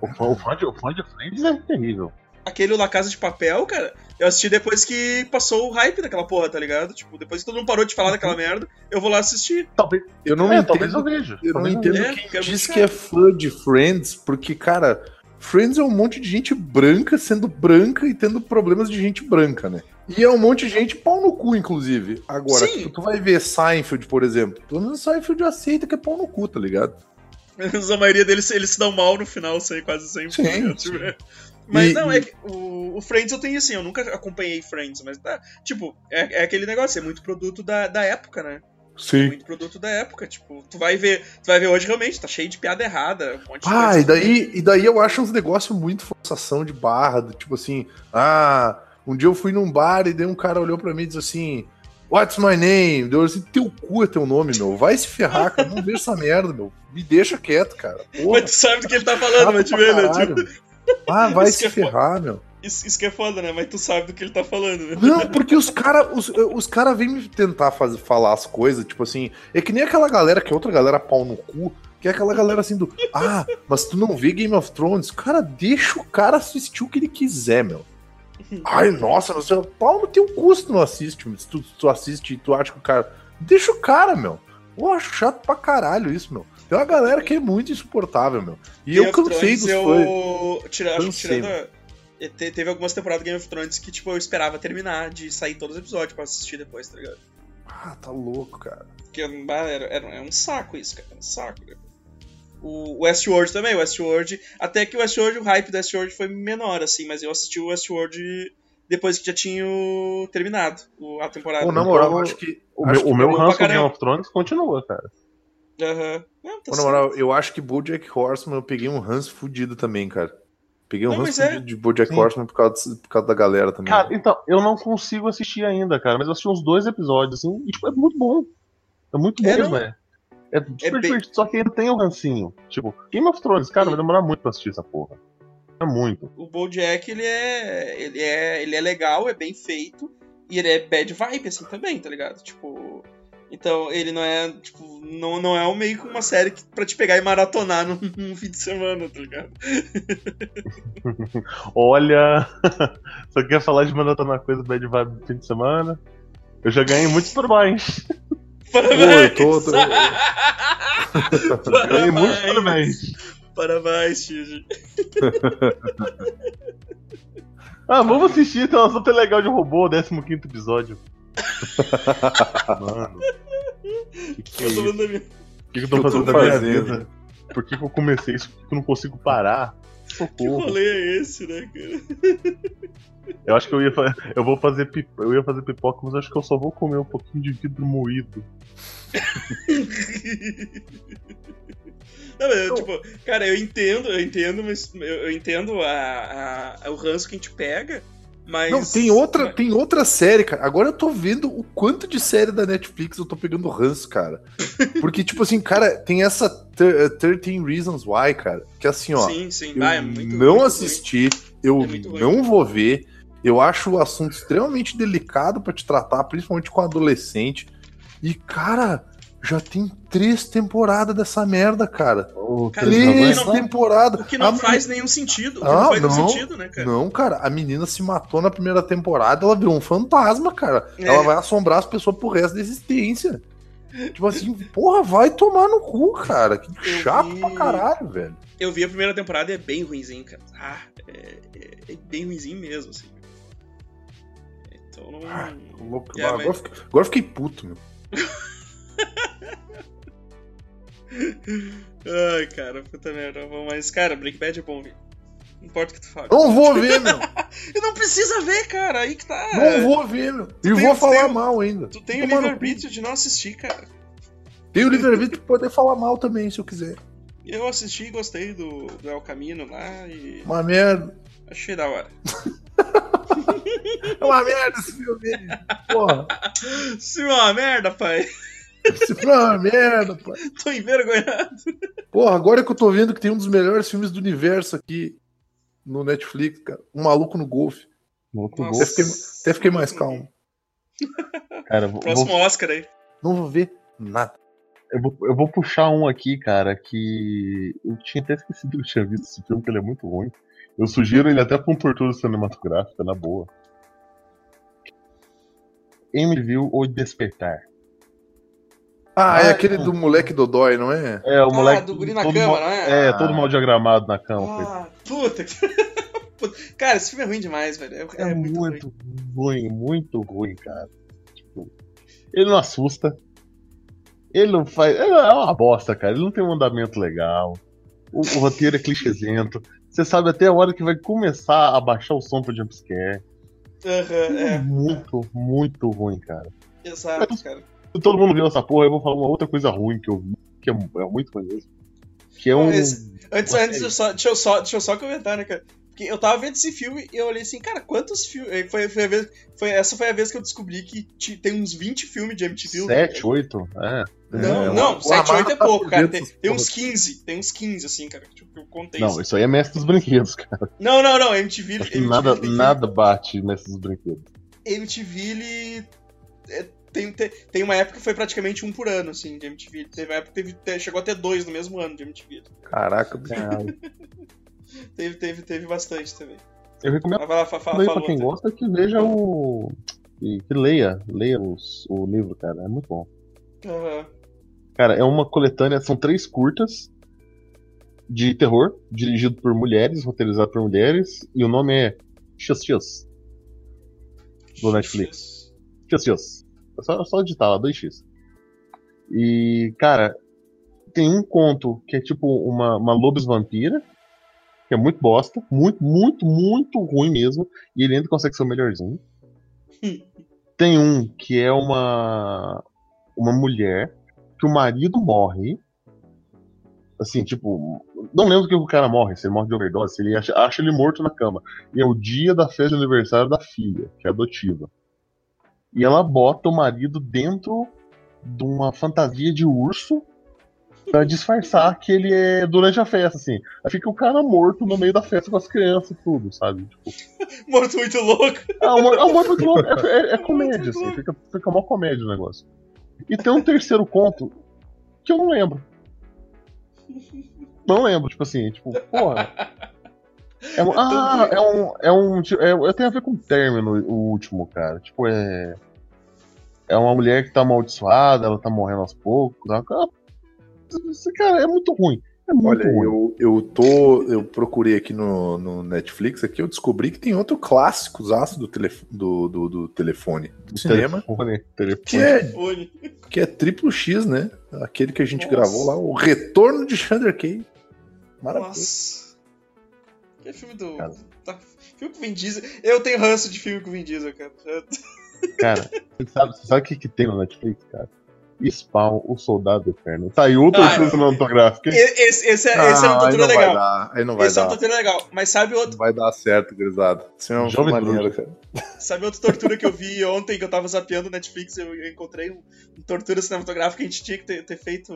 O fã, o fã de, o fã de Friends é terrível. Aquele La Casa de Papel, cara, eu assisti depois que passou o hype daquela porra, tá ligado? Tipo, depois que todo mundo parou de falar daquela merda, eu vou lá assistir. Talvez, Eu não é, entendo. talvez eu veja. Eu não entendo É, quem é diz que é fã de Friends, porque, cara, Friends é um monte de gente branca sendo branca e tendo problemas de gente branca, né? E é um monte de gente pau no cu, inclusive. Agora, Sim. tipo, tu vai ver Seinfeld, por exemplo. Pelo menos Seinfeld aceita que é pau no cu, tá ligado? Mas a maioria deles eles se dão mal no final, sei, quase sempre. Sim, tá ligado? Tipo, é. Mas E- não, é que o, o Friends eu tenho assim, eu nunca acompanhei Friends, mas tá. Tipo, é, é aquele negócio, é muito produto da, da época, né? Sim. Muito produto da época. Tipo, tu vai ver. Tu vai ver hoje realmente, tá cheio de piada errada, um monte de Ah, coisa e daí, e daí eu acho uns negócios muito forçação de barra, do tipo assim, ah, um dia eu fui num bar e daí um cara olhou pra mim e disse assim, What's my name? Deu assim, teu cu é teu nome, meu. Vai se ferrar, cara. Não vejo essa merda, meu. Me deixa quieto, cara. Porra, Mas tu sabe do que ele tá falando, mas te pra né? Tipo, meu. Ah, vai Isso se é foda. ferrar, meu. Isso, isso que é foda, né? Mas tu sabe do que ele tá falando, né? Não, porque os caras os, os cara vêm me tentar fazer, falar as coisas, tipo assim, é que nem aquela galera, que é outra galera pau no cu, que é aquela galera assim do, ah, mas tu não vê Game of Thrones? Cara, deixa o cara assistir o que ele quiser, meu. Ai, nossa, não sei, pau no teu cu se tu não assiste, se tu, tu assiste e tu acha que o cara. Deixa o cara, meu. Eu acho chato pra caralho isso, meu. Tem uma galera que é muito insuportável, meu. E eu Game of cansei dos eu... fãs. Tira, acho que Cansei, tirando. Te- Teve algumas temporadas do Game of Thrones que, tipo, eu esperava terminar de sair todos os episódios pra assistir depois, tá ligado? Ah, tá louco, cara. Porque bah, era, era, é um saco isso, cara. É um saco, cara. O Westworld também, o Westworld. Até que o Westworld, o hype do Westworld foi menor, assim, mas eu assisti o Westworld depois que já tinha terminado a temporada. Pô, na moral, eu Então, acho que. O acho meu, que o meu bom pra ranço caramba. Game of Thrones continua, cara. Aham. Não, tá Pô, na moral, eu acho que Bojack Horseman eu peguei um ranço fudido também, cara. Peguei um ranço é. de Bojack. Horseman por causa, por causa da galera também. Cara, então, eu não consigo assistir ainda, cara, mas eu assisti uns dois episódios, assim, e, tipo, é muito bom. É muito bom É, mesmo, não? é. É super bem- divertido, só que ele tem o rancinho. Tipo, Game of Thrones, cara, vai demorar muito pra assistir essa porra. É muito. O BoJack, ele é, ele é, ele é legal, é bem feito e ele é bad vibe assim também, tá ligado? Tipo, então ele não é, tipo, não, não é um meio que uma série que, pra te pegar e maratonar num, num fim de semana, tá ligado? Olha, só quer falar de maratona coisa bad vibe no fim de semana. Eu já ganhei muitos parabéns. Parabéns! tô- tô- Ganhei muitos Parabéns! parabéns. Parabéns, Tiji. Ah, vamos assistir, tem uma super legal de robô, 15 episódio. Mano. Que que é isso? O que, que eu tô Eu tô fazendo da minha vida? Por que, que eu comecei isso? Por que eu não consigo parar? Que Socorro. rolê é esse, né, cara? Eu acho que eu ia eu vou fazer pipo... eu ia fazer pipoca, mas acho que eu só vou comer um pouquinho de vidro moído. Não, mas, eu, tipo, cara, eu entendo, eu entendo, mas eu, eu entendo a, a- o ranço que a gente pega, mas. Não, tem outra, tem outra série, cara. Agora eu tô vendo o quanto de série da Netflix eu tô pegando ranço, cara. Porque, tipo assim, cara, tem essa ter- eh, 13 Reasons Why, cara. Que assim, ó. Sim, sim, Eu ah, é muito não muito assisti, eu É muito ruim. não vou ver. Eu acho o assunto extremamente delicado pra te tratar, principalmente com adolescente. E, cara, já tem três temporadas dessa merda, cara. Cara, três não, temporadas. O que não A faz nenhum sentido. O que Ah, não faz nenhum não. sentido, né, cara? Não, cara, a menina se matou na primeira temporada, ela virou um fantasma, cara. É. Ela vai assombrar as pessoas pro resto da existência. Tipo assim, porra, vai tomar no cu, cara. Que Eu chato vi- pra caralho, velho. Eu vi a primeira temporada e é bem ruimzinho, cara. Ah, é, é- é bem ruimzinho mesmo, assim. Então não. Ah, Louco. É, agora, mas- fiquei, agora eu fiquei puto, meu. Ai, cara, puta merda. Mas, cara, Breaking Bad é bom, velho. Não importa o que tu fala. Não vou ver, meu. E não precisa ver, cara. Aí que tá. Não vou ver, meu. E tem- vou tu falar tem- mal ainda. Tu tem o Tomar no livre-arbítrio de não assistir, cara. Tem o livre-arbítrio de poder falar mal também, se eu quiser. Eu assisti e gostei do, do El Camino lá e Uma merda. achei da hora. É uma merda esse filme. Porra. Sim, uma merda, pai. Esse filme é uma merda, pai. Tô envergonhado. Porra, agora que eu tô vendo que tem um dos melhores filmes do universo aqui no Netflix, cara. Um maluco no golfe. Muito Nossa. bom. Até fiquei, até fiquei mais calmo. Cara, eu vou, Próximo Oscar aí. Não vou ver nada. eu, vou, eu vou puxar um aqui, cara, que eu tinha até esquecido que eu tinha visto esse filme, porque ele é muito ruim. Eu sugiro ele até com tortura cinematográfica, na boa. MTV O Despertar. Ah, Ah, é aquele é. do moleque Dodói, não é? É, o Ah, moleque. do guri na cama, mal- não é? É, todo mal diagramado na cama. Ah, puta que. Cara, esse filme é ruim demais, velho. É, É, é muito, ruim. muito ruim, muito ruim, cara. Tipo, ele não assusta. Ele não faz. ele É uma bosta, cara. Ele não tem um andamento legal. O, o roteiro é clichêzento. Você sabe até a hora que vai começar a baixar o som pro jumpscare. Aham, É é, muito, muito ruim, cara. exato, cara. Todo mundo viu essa porra, eu vou falar uma outra coisa ruim que eu vi, que é, é muito mesmo. Que é um. Mas- Antes, antes série. eu só, deixa, eu só, deixa eu só comentar, né, cara? Porque eu tava vendo esse filme e eu olhei assim, cara, quantos filmes. Foi, foi a vez, foi, essa foi a vez que eu descobri que tem uns 20 filmes de MTV. 7, 8, é. Não, É, não, o 7, 8 é pouco, cara. Tem, tem uns 15, tem uns 15, assim, cara. que eu contei Não, isso. isso aí é mestre dos brinquedos, cara. Não, não, não, MTV. MTV Nada, nada bate nesses brinquedos. MTV ele é, tem, tem, tem uma época que foi praticamente um por ano, assim, de MTV. Teve uma época que teve, te- chegou a ter dois no mesmo ano de MTV. Caraca, bicho. Teve, teve, teve bastante também. Eu recomendo vai lá, fa- fa- aí fala pra quem outra. gosta que veja o. Que, que leia, leia os- o livro, cara. É muito bom. Aham. Cara, é uma coletânea, são três curtas de terror, dirigido por mulheres, roteirizado por mulheres, e o nome é XX. Do Netflix. É só, é só digitar lá, 2x. E, cara, tem um conto que é tipo uma, uma lobis vampira, que é muito bosta, muito, muito, muito ruim mesmo, e ele ainda consegue ser o melhorzinho. tem um que é uma uma mulher que o marido morre. Assim, tipo, não lembro que o cara morre, se ele morre de overdose, se ele acha, acha ele morto na cama. E é o dia da festa de aniversário da filha, que é adotiva. E ela bota o marido dentro de uma fantasia de urso pra disfarçar que ele é durante a festa, assim. Aí fica o cara morto no meio da festa com as crianças e tudo, sabe? Tipo, Morto muito louco. é é humor muito louco. É, é- é comédia, assim. Fica, fica uma comédia o negócio. E tem um terceiro conto que eu não lembro. Não lembro, tipo assim, tipo, porra. É um, ah, é um. É um. tipo, É, é- tem a ver com o término, o último, cara. Tipo, é. É uma mulher que tá amaldiçoada, ela tá morrendo aos poucos. Ela, esse cara é muito ruim. É muito Olha, ruim. eu, eu tô. Eu procurei aqui no, no Netflix aqui, eu descobri que tem outro clássico zaço do, telef do, do, do telefone do cinema, Telefone, telefone. que é, que é triplo X, né? Aquele que a gente Nossa. gravou lá, o Retorno de Xander Cage. Maravilha. Nossa. Que é filme do. Cara. Tá, filme com Vin Diesel. Eu tenho ranço de filme com Vin Diesel, cara. Cara, você sabe, você sabe o que, que tem no Netflix, cara? Spawn, o Soldado Eterno. Tá aí outra Ah, coisa cinematográfica. hein? E- Esse, esse, é, esse é tortura não vai legal. dar, aí não vai Esse é dar. uma tortura legal. Mas sabe outro, Não vai dar certo, grisado. Isso é uma Jovem maneira, Bruxo. cara. sabe outra tortura que eu vi ontem que eu tava zapeando o Netflix? Eu, eu encontrei um, um tortura cinematográfica que a gente tinha que ter, ter feito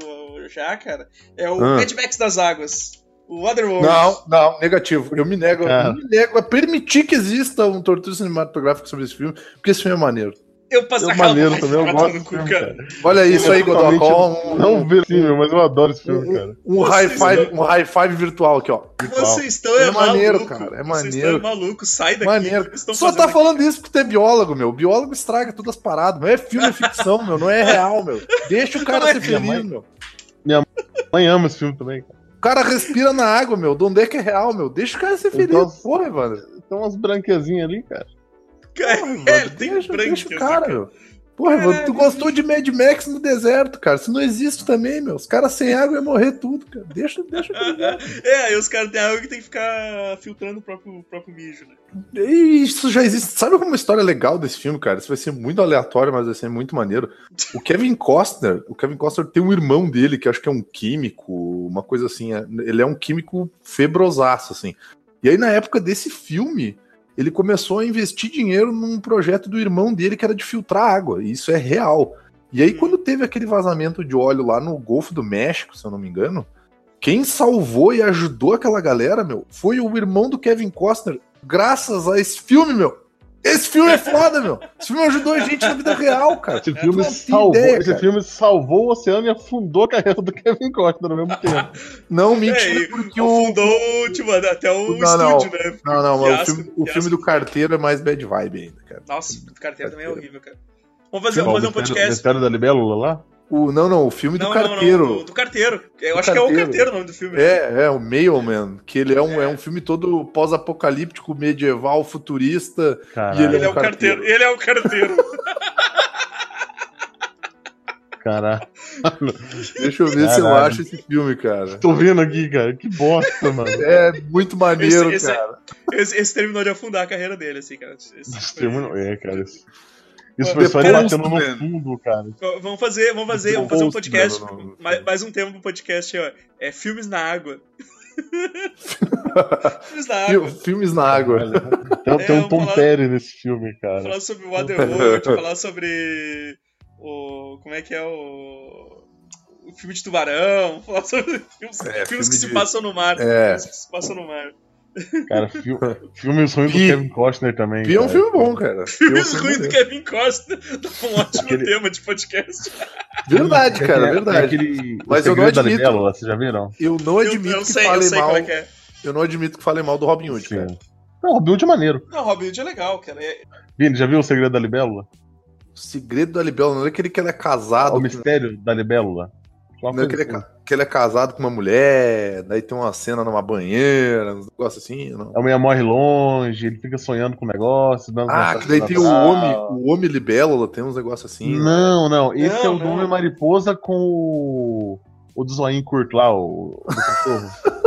já, cara. É o Ah. Mad Max das Águas. O Waterworld. Não, não, negativo. Eu me nego, Cara. eu me nego a permitir que exista um tortura cinematográfico sobre esse filme, porque esse filme é maneiro. Eu passei É aquela maneiro também, eu gosto cu, filme, cara. cara. Olha isso aí, Totalmente Godocó. Um, Não verossímil, mas eu adoro esse filme, cara. um high five, um high five virtual aqui, ó. Vocês estão é, É maneiro, maluco. cara, é Vocês maneiro. estão é maluco. Sai daqui. Maneiro. Vocês estão Só tá falando isso porque tu é biólogo, meu. Biólogo estraga todas as paradas. Não é filme, é ficção, meu. Não é real, meu. Deixa o cara Não é ser feliz, meu. Mãe ama esse filme também, cara. O cara respira na água, meu. De onde é que é real, meu? Deixa o cara ser feliz. Então- Porra, Evandro. Tem umas branquezinhas ali, cara. Cara, Porra, é, Evandro. tem deixa, branco. deixa o cara, meu. Porra, tu gostou de Mad Max no deserto, cara. Isso não existe também, meu. Os caras sem água iam morrer tudo, cara. Deixa, deixa. É, aí os caras têm água que tem que ficar filtrando o próprio, o próprio mijo, né? E Isso já existe. Sabe como uma história legal desse filme, cara? Isso vai ser muito aleatório, mas vai ser muito maneiro. O Kevin Costner, o Kevin Costner tem um irmão dele que acho que é um químico, uma coisa assim. é- Ele é um químico febrosaço, assim. E aí, na época desse filme, ele começou a investir dinheiro num projeto do irmão dele que era de filtrar água. E isso é real. E aí, Hum. quando teve aquele vazamento de óleo lá no Golfo do México, se eu não me engano, quem salvou e ajudou aquela galera, meu, foi o irmão do Kevin Costner, graças a esse filme, meu. Esse filme é foda, meu. Esse filme ajudou a gente na vida real, cara. Esse filme, não salvou, ideia, esse cara. filme salvou o oceano e afundou a carreira do Kevin Costner ao mesmo tempo. Não, É, mentira, e porque o. afundou, tipo, até o Não, não. estúdio, né? Não, não, mas o filme, o filme do carteiro é mais bad vibe ainda, cara. Nossa, o carteiro também é horrível, cara. Vamos fazer, vamos fazer um o podcast. Mistério da Libélula lá? O, não, não, o filme Não, do não, não, carteiro. do, do carteiro. Eu acho que é o carteiro. carteiro o nome do filme. É, é, o Mailman, que ele é um, é. um filme todo pós-apocalíptico, medieval, futurista. Caralho, E ele Ele é o carteiro. Ele é o carteiro. caralho. Deixa eu ver se eu Caralho. acho esse filme, cara. Tô vendo aqui, cara. Que bosta, mano. É muito maneiro, Esse- esse é- cara. esse, esse terminou de afundar a carreira dele, assim, cara. Esse- Esse termo não- É, cara. Isso, foi só ele batendo no fundo, cara. Vamos fazer, vamos fazer, vamos fazer um podcast. né, no- no- mais, mais um tema pro podcast, ó. É filmes na água. filmes na água. Filmes na água. Olha, Tem, É, tem um Tom falar- Perry nesse filme, cara. Falar sobre o Waterworld, falar sobre o. Como é que é o. O filme de tubarão, falar sobre filmes, É, filmes filme que se de- passam no mar. É. Filmes que se passam no mar. Cara, fi- filmes ruins do Kevin Costner também. Pi é um cara. filme bom, cara. É um Filmes filme ruins do. Kevin Costa. Dá um ótimo Aquele- tema de podcast. Verdade, Tem- cara, tem verdade. aquele- Mas o eu não admito. Vocês já viram? Eu não Eu, admito eu que sei, eu falem sei mal. é que é. Eu não admito que falem mal do Robin Hood, cara. Sim. Não, Robin Hood é maneiro. Não, Robin Hood é legal, cara. É- Vini, já viu o Segredo da Libélula? O segredo da Libélula não é aquele que ele é casado. o com- Mistério da Libélula? Não é coisa que ele, é, assim. Que ele é casado com uma mulher, daí tem uma cena numa banheira, uns negócios assim. Não. A mulher morre longe, ele fica sonhando com o negócio. dando Ah, que daí tem o homem, o homem libélula, tem uns negócios assim. né? Não, não. Esse Não, é o do não. Homem Mariposa com o. O do zoinho curto lá, o. o do cachorro.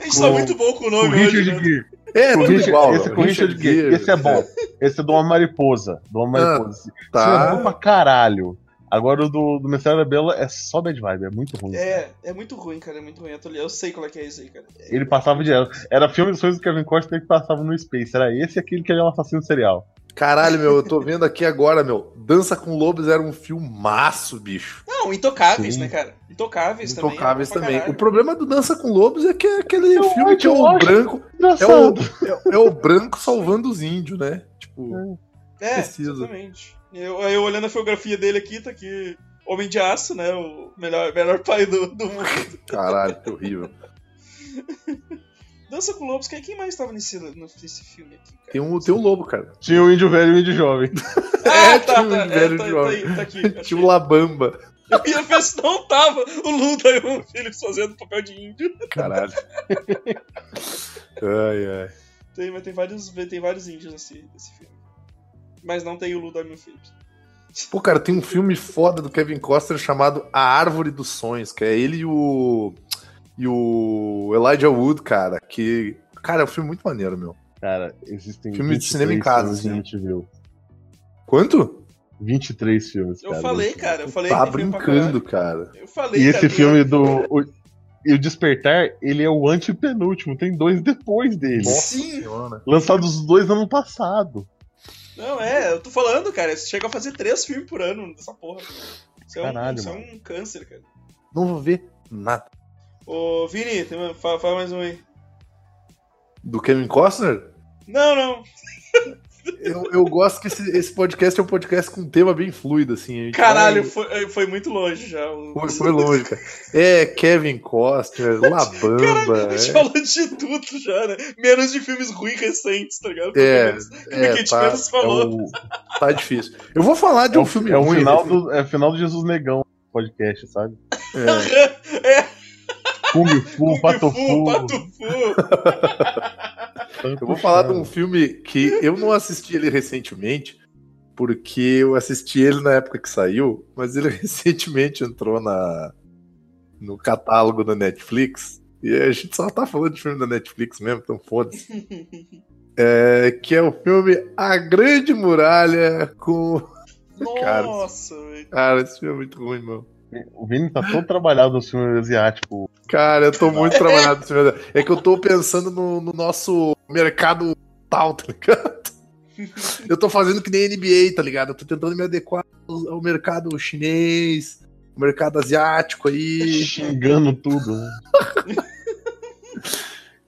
A gente tá Com- muito bom com o nome hoje, Richard né? É, Com o tudo Richard- igual. esse com o Richard Gere. Gere, Esse é bom. Esse é do Homem Mariposa. Do Homem Ah, Mariposa. Esse Tá. é bom pra caralho. Agora o do, do da Bela é só bad vibe, é muito ruim. É, é muito ruim, cara. É muito ruim. Eu, tô eu sei qual é que é isso aí, cara. Ele passava direto. Era filme dos sonhos do Kevin Costner que passava no Space. Era esse e aquele que ele é um assassino serial. Caralho, meu, eu tô vendo aqui agora, meu. Dança com Lobos era um filmaço, bicho. Não, Intocáveis, Sim. né, cara? Intocáveis, também. Intocáveis é também. caralho. O problema do Dança com Lobos é que é aquele Eu filme que é o branco. É o, é, é o branco salvando os índios, né? Tipo, É, Precisa. exatamente. Eu, eu olhando a filografia dele aqui, tá aqui. Homem de Aço, né? O melhor, melhor pai do, do mundo. caralho, que horrível. Dança com Lobos, quem, quem mais tava nesse, nesse filme aqui, cara? Tem um, tem um lobo, cara. Tinha o índio velho e o índio jovem. Ah, É, tá, tinha um tá, velho é, tá, jovem. tá aí, tá aqui. Tinha achei. o Labamba. Eu ia ver se não tava o Luda e o Phillips fazendo papel de índio. Caralho. ai, ai. Tem, mas tem vários, tem vários índios nesse, nesse filme. Mas não tem o Luda e o Phillips. Pô, cara, tem um filme foda do Kevin Costner chamado A Árvore dos Sonhos, que é ele e o. E o Elijah Wood, cara, que. Cara, é um filme muito maneiro, meu. Cara, existem. Filme de 23 cinema em casa, assim. a gente viu. Quanto? 23 filmes, Eu cara. falei, cara, eu falei Tá brincando, cara. Eu falei, E cara, esse filme do. O, e o Despertar, ele é o antepenúltimo, tem dois depois dele. Sim! Senhora. Lançados os dois ano passado. Não, é, eu tô falando, cara. Você chega a fazer três filmes por ano dessa porra. Isso é, um, Caralho, isso é um câncer, cara. Não vou ver nada. Ô, Vini, tem fala, fala mais um aí. Do Kevin Costner? Não, não. Eu, eu gosto que esse, esse podcast é um podcast com um tema bem fluido, assim. a gente Caralho, vai- foi, foi muito longe já. Foi, foi longe, cara. É Kevin Costner, La Bamba. A gente é- falou de tudo já, né? Menos de filmes ruins recentes, tá ligado? É, Menos- que a é, gente tá, menos É falou. o, tá difícil. Eu vou falar de é um o, filme é o ruim. final né? do, é o final do Jesus Negão podcast, sabe? É. É, Kung Fu, Kung Pato Fu, Fu. Pato Fu. Eu vou falar de um filme que eu não assisti ele recentemente, porque eu assisti ele na época que saiu, mas ele recentemente entrou na no catálogo da Netflix. E a gente só tá falando de filme da Netflix mesmo, então foda-se. É, que é o filme A Grande Muralha com. Cara, Nossa, velho. Cara, esse filme é muito ruim, meu. O Vini tá todo trabalhado no filme asiático. Cara, eu tô muito trabalhado nesse filme. É que eu tô pensando no, no nosso mercado tal, tá ligado? Eu tô fazendo que nem NBA, tá ligado? Eu tô tentando me adequar ao ao mercado chinês, ao mercado asiático aí. Xingando tudo, né?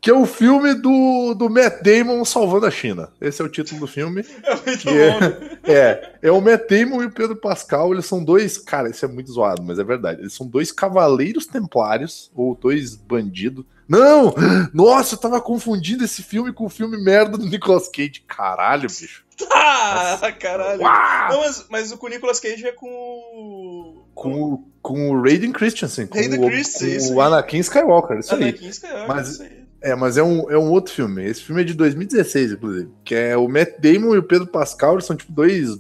Que é o filme do, do Matt Damon salvando a China. Esse é o título do filme. É muito Que é- bom. né? É, é o Matt Damon e o Pedro Pascal, eles são dois, cara, isso é muito zoado, mas é verdade. Eles são dois cavaleiros templários, ou dois bandidos. Não! Nossa, eu tava confundindo esse filme com o filme merda do Nicolas Cage. Caralho, bicho. Ah, caralho. Uau! Não, mas, mas o com o Nicolas Cage é com o. Com, o- com o Raiden Christensen, com, Hayden o, Christensen, com isso o aí. Anakin Skywalker, isso aí. Anakin Skywalker, Mas- isso aí. É, mas é um, é um outro filme. Esse filme é de 2016, inclusive. Que é o Matt Damon e o Pedro Pascal, eles são tipo dois,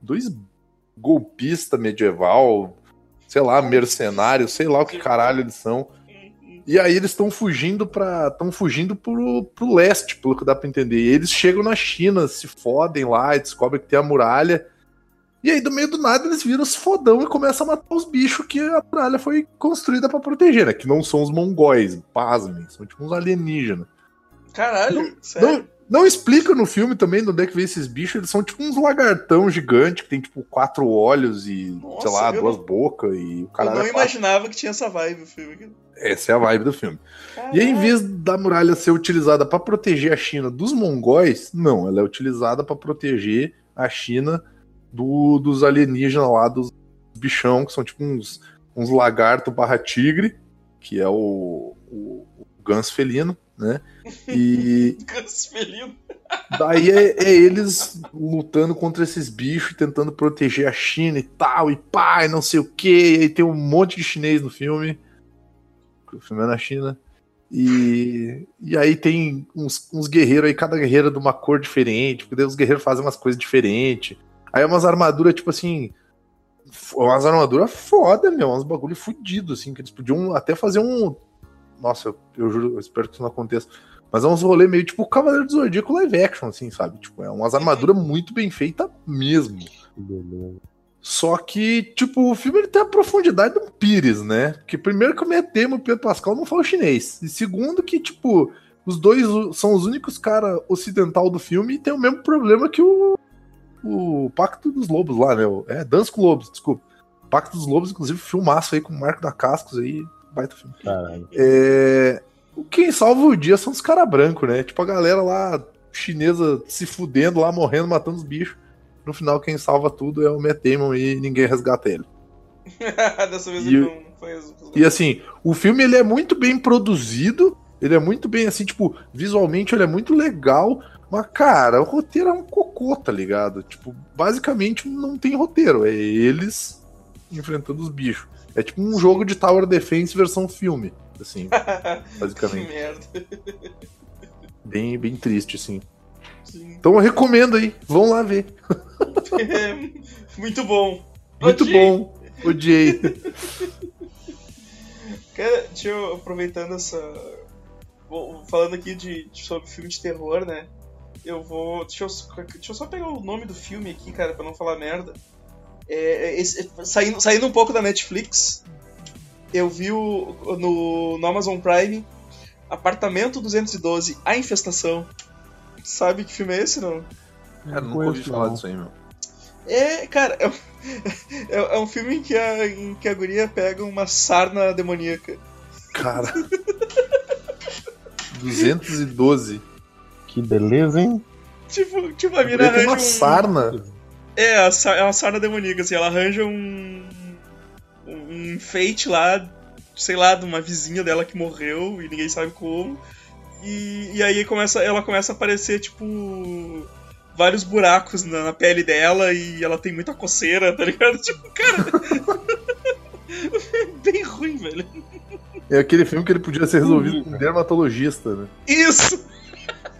dois golpistas medieval, sei lá, mercenários, sei lá o que caralho eles são. E aí eles estão fugindo para estão fugindo pro, pro leste, pelo que dá pra entender. E eles chegam na China, se fodem lá descobrem que tem a muralha. E aí, do meio do nada, eles viram os fodão e começam a matar os bichos que a muralha foi construída pra proteger, né? Que não são os mongóis, pasmem, são tipo uns alienígenas. Caralho, sério. Não, não explica no filme também de onde é que vem esses bichos. Eles são tipo uns lagartão gigante que tem tipo quatro olhos e, Nossa, sei lá, eu duas não- bocas e o Eu caralho. não é imaginava que tinha essa vibe o filme. Essa é a vibe do filme. E aí, em vez da muralha ser utilizada para proteger a China dos mongóis, não, ela é utilizada para proteger a China do- dos alienígenas lá, dos bichão, que são tipo uns, uns lagarto barra tigre, que é o, o, o ganso felino, né? E daí é, é eles lutando contra esses bichos, tentando proteger a China e tal, e pá, e não sei o que. E aí tem um monte de chinês no filme. O filme é na China. E, e aí tem uns, uns guerreiros aí, cada guerreiro é de uma cor diferente, porque daí os guerreiros fazem umas coisas diferentes. Aí é umas armaduras, tipo assim. Umas armaduras foda, meu, uns bagulho fudido, assim, que eles podiam até fazer um. Nossa, eu, eu juro, eu espero que isso não aconteça. Mas é uns rolê meio tipo Cavaleiro do Zodíaco live action, assim, sabe? Tipo, é umas armaduras muito bem feitas mesmo. Beleza. Só que, tipo, o filme ele tem a profundidade do Pires, né? Porque primeiro que o Damon e o Pedro Pascal não falam chinês. E segundo que, tipo, os dois são os únicos caras ocidental do filme e tem o mesmo problema que o, o Pacto dos Lobos lá, né? É, Dança com Lobos, desculpa. Pacto dos Lobos, inclusive, filmaço aí com o Marco da Cascos aí, baita filme. Caralho. É... Quem salva o dia são os caras brancos, né? Tipo a galera lá chinesa se fudendo lá, morrendo, matando os bichos. No final, quem salva tudo é o Matt Damon e ninguém resgata ele. Dessa vez E ele não foi. E assim, o filme ele é muito bem produzido, ele é muito bem assim, tipo, visualmente ele é muito legal, mas cara, o roteiro é um cocô, tá ligado? Tipo, basicamente não tem roteiro, é eles enfrentando os bichos. É tipo um jogo de Tower Defense versão filme, assim, Que basicamente. merda. Bem, bem triste, assim. Sim. Então eu recomendo aí, vão lá ver. Muito bom. Muito Odiei. bom. Odiei. Cara, deixa eu aproveitando essa. Bom, falando aqui de, de- sobre filme de terror, né? Eu vou. Deixa eu, deixa eu só pegar o nome do filme aqui, cara, pra não falar merda. É, é, esse- é, saindo, saindo um pouco da Netflix, eu vi o, no, no Amazon Prime Apartamento 212, A Infestação. Sabe que filme é esse, não? Cara, Não nunca ouvi falar disso aí, meu. É, cara, é, um- é, é um filme em que, a, em que a guria pega uma sarna demoníaca. Cara. 212. Que beleza, hein? Tipo, tipo a mina Tem arranja uma um... sarna. É, a é uma sarna demoníaca, assim, ela arranja um. um enfeite lá, sei lá, de uma vizinha dela que morreu e ninguém sabe como. E, e aí começa, ela começa a aparecer, tipo. vários buracos na, na pele dela e ela tem muita coceira, tá ligado? Tipo, cara. Bem ruim, velho. É aquele filme que ele podia ser resolvido com um dermatologista, né? Isso!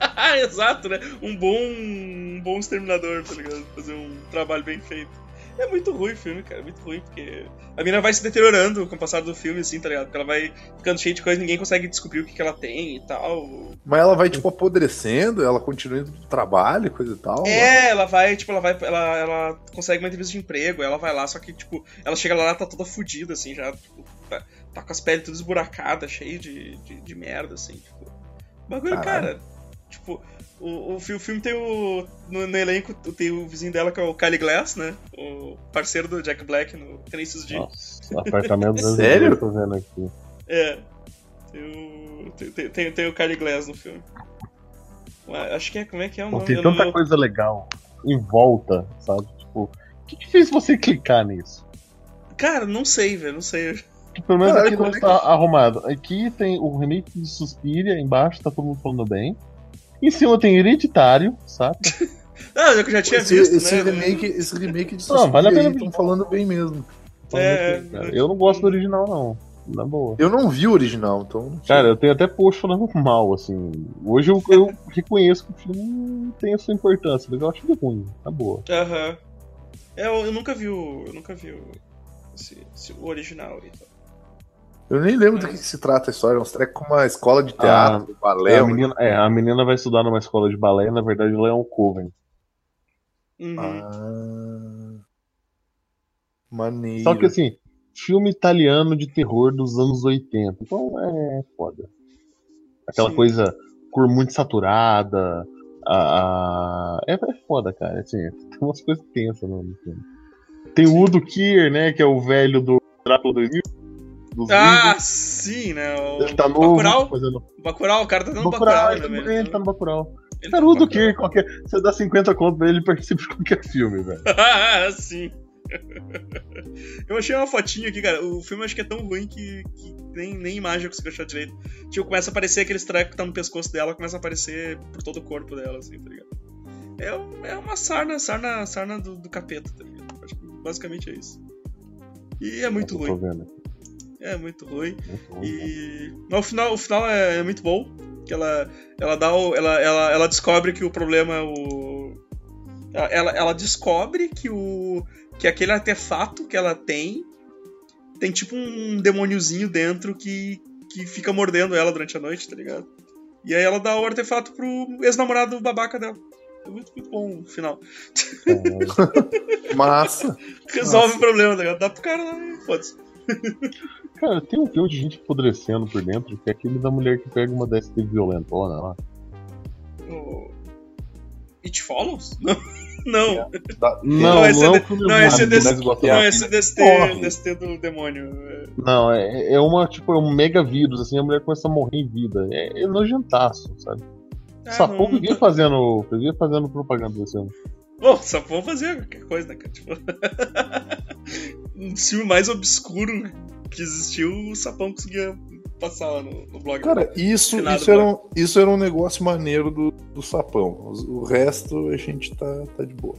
Exato, né? Um bom. um bom exterminador, tá ligado? Fazer um trabalho bem feito. É muito ruim o filme, cara. É muito ruim, porque a mina vai se deteriorando com o passar do filme, assim, tá ligado? Porque ela vai ficando cheia de coisa ninguém consegue descobrir o que, que ela tem e tal. Mas ela vai, tipo, apodrecendo, ela continua indo pro trabalho, coisa e tal. né? É, ela vai, tipo, ela vai. Ela, ela consegue uma entrevista de emprego, ela vai lá, só que, tipo, ela chega lá, ela tá toda fodida, assim, já, tipo, tá, tá com as peles todas esburacadas, cheio de, de, de merda, assim, tipo. Bagulho, Caralho. cara. Tipo, o, o, o filme tem o. No, no elenco tem o vizinho dela, que é o Kylie Glass, né? O parceiro do Jack Black no Tenacious D. Nossa, apartamento Sério? tô vendo aqui. É. Tem o. Tem, tem, tem, o Kylie Glass no filme. Acho que é. Como é que é o nome? tem Eu tanta não- coisa legal em volta, sabe? Tipo, o que, que fez você clicar nisso? Cara, não sei, velho, não sei. Que pelo menos Caralho, aqui não como é está arrumado. Aqui tem o remake de Suspiria, embaixo tá todo mundo falando bem. Em cima tem Hereditário, sabe? Ah, eu já tinha esse, visto, esse né? remake, esse remake de Não, vale a pena estão falando bem mesmo. É, eu não gosto do original, não. Na boa. Eu não vi o original, então. Cara, eu tenho até post falando mal, assim. Hoje eu, eu reconheço que o filme tem a sua importância, mas eu acho ele ruim, na boa. Aham. É, eu, eu nunca vi o. Eu nunca vi o. Esse, esse- o original aí. tá? Eu nem lembro do que, que se trata a história. É uns trecos com uma escola de teatro, balé. a, um- menina, é, a menina vai estudar numa escola de balé, na verdade ela é um coven. Uhum. Ah, maneiro. Só que assim, filme italiano de terror dos anos 80. Então é foda. Aquela Sim. coisa cor muito saturada. A, a- É, é foda, cara. Assim, tem umas coisas tensas no no filme. Tem o Udo Kier, né? Que é o velho do Drácula 2000. Dos Ah, sim, né? O Ele tá novo. Bacurau? Fazendo... Bacurau, o cara tá dando Bacurau, Bacurau, ele, né, tá- velho? ele tá no Bacurau. Ele Cara, tá no Bacurau. Kier, qualquer... você dá 50 conto pra ele, ele participa de qualquer filme, velho. Ah, sim. Eu achei uma fotinha aqui, cara. O filme acho que é tão ruim que, que nem, nem imagem eu consigo achar direito. Tipo, começa a aparecer aqueles trecos que tá no pescoço dela, começa a aparecer por todo o corpo dela, assim, tá ligado? É, é uma sarna, sarna, sarna do, do capeta, tá ligado? Acho que basicamente é isso. E é muito ruim. vendo. É muito ruim. Muito ruim, né? E mas o final, o final é, é muito bom. Que ela, ela dá o, ela, ela, ela descobre que o problema é o. Ela, ela, descobre que o. que aquele artefato que ela tem tem tipo um demôniozinho dentro que, que fica mordendo ela durante a noite, tá ligado? E aí ela dá o artefato pro ex-namorado babaca dela. É muito, muito bom o final. Massa. Resolve Nossa. o problema, tá ligado? Dá pro cara lá e foda-se. Cara, tem um filme de gente apodrecendo por dentro, que é aquele da mulher que pega uma DST violentona lá. O... It Follows? Não. Não. Da- Não, esse não, é é de- não, esse é desse- gosto Não, esse é DST. DST do demônio. É- Não, é, é uma, tipo, é um mega vírus, assim, a mulher começa a morrer em vida. É, é nojentaço, sabe? Ah, Sapão não- vivia fazendo, vivia fazendo propaganda desse ano. Bom, só vou fazer qualquer coisa, né, cara? Tipo... um filme mais obscuro que existiu, o Sapão conseguia passar lá no, no blog. Cara, isso, isso, era um, isso era um negócio maneiro do, do sapão. O, o resto a gente tá, tá de boa.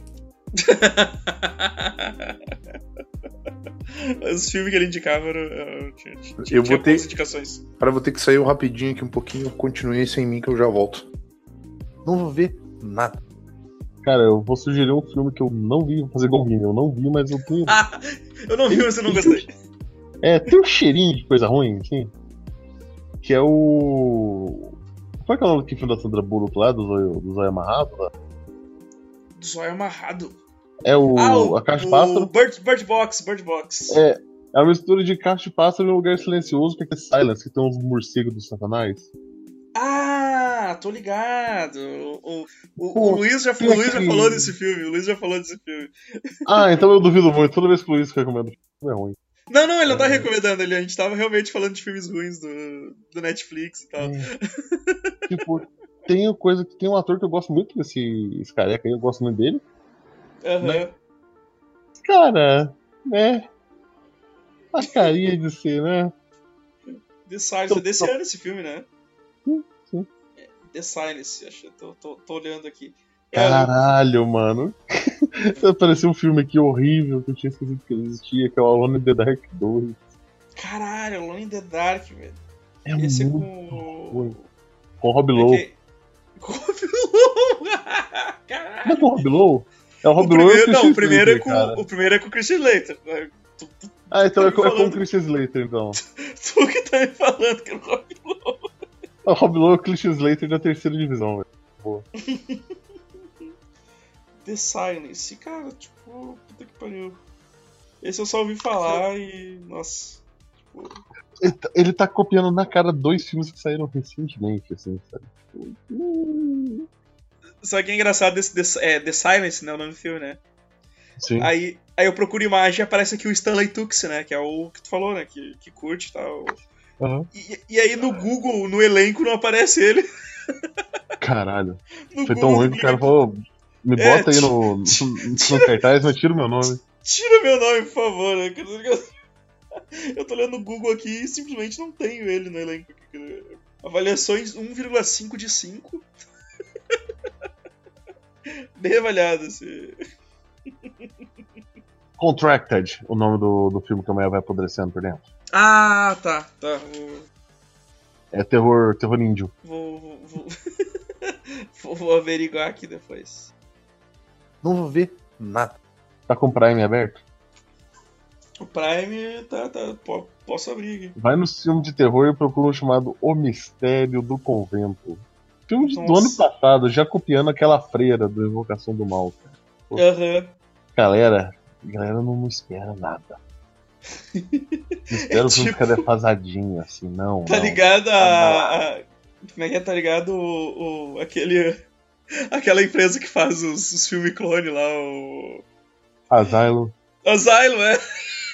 Os filmes que ele indicava eram. tinha, tinha, Eu tinha vou ter- indicações. Cara, eu vou ter que sair rapidinho aqui um pouquinho. Continue sem mim que eu já volto. Não vou ver nada. Cara, eu vou sugerir um filme que eu não vi, vou fazer igual o Vini, eu não vi, mas eu tenho. Ah, eu não vi, mas eu não gostei. É, tem um cheirinho de coisa ruim, assim. Que é o. Qual é que é o nome do filme da Sandra Bullock lá, do Zóio, do Zóio Amarrado? Lá? Do zóio amarrado. É o. ah, o, a Caixa de o Pássaro. Bird, Bird Box, Bird Box. É, é uma mistura de Caixa de Pássaro e um lugar silencioso, que é Silence, que tem uns morcegos do Satanás. Ah, tô ligado. O, o, Pô, o Luiz, já, o Luiz já falou desse filme. O Luiz já falou desse filme. Ah, então eu duvido muito. Toda vez que o Luiz recomenda é ruim. Não, não, ele não tá É. recomendando ele. A gente tava realmente falando de filmes ruins do, do Netflix e tal. É. tipo, tem coisa que tem um ator que eu gosto muito desse esse careca aí, eu gosto muito dele. Aham. Né? Cara, né? A carinha de ser, né? The Tô- é desse tô- ano esse filme, né? Sim. É, The Silence, acho. Tô, tô, tô olhando aqui. É, Caralho, mano. Apareceu um filme aqui horrível que eu tinha esquecido que existia, que é o Alone in the Dark 2. caralho, Alone in the Dark, velho. É Esse é muito com. ruim. Com o Rob Lowe. É que- Com o Rob Lowe! Caralho! Não é com o Rob Lowe? É o Rob Lowe e primeiro, o não, o primeiro, é Slater, com, cara. o primeiro é com o Christian Slater. Tu, tu, Ah, então tá é com, é com o. Christian Slater, então. tu que tá me falando que é o Rob Lowe. O Rob Lowe e o Christian Slater da terceira divisão, velho. The Silence, cara, tipo, puta que pariu. Esse eu só ouvi falar e. Nossa. Tipo, Ele tá- Ele tá copiando na cara dois filmes que saíram recentemente, assim, sabe? Tipo, hum, Só que é engraçado desse, desse- é, The Silence, né? O nome do filme, né? Sim. Aí, aí eu procuro imagem e aparece aqui o Stanley Tucci, né? Que é o que tu falou, né? Que, que curte e tal. E, e aí no Google, no elenco, não aparece ele. Caralho. No Foi tão Google, ruim que o cara falou. Me É, bota aí no, no, cartaz, mas tira o meu nome. Tira meu nome, por favor, né? Eu tô olhando no Google aqui e simplesmente não tenho ele no elenco. Avaliações 1,5 de 5. Bem avaliado esse. Contracted, o nome do, do filme que a mulher vai apodrecendo por dentro. Ah, tá, tá. É terror, terror índio. vou, vou, vou- vou- averiguar aqui depois. Não vou ver nada. Tá com o Prime aberto? O Prime tá, tá. po- Posso abrir aqui. Vai no filme de terror e procura um chamado O Mistério do Convento. Filme de- do ano passado, já copiando aquela freira do Invocação do Mal. cara. Aham. Galera, galera não, não espera nada. Não espera o filme Tipo- ficar defasadinho, assim, não. Tá não. ligado a, a- Como é que é? Tá ligado o, o- aquele. Aquela empresa que faz os, os filmes clone lá, o. Asylum. Asylum, é.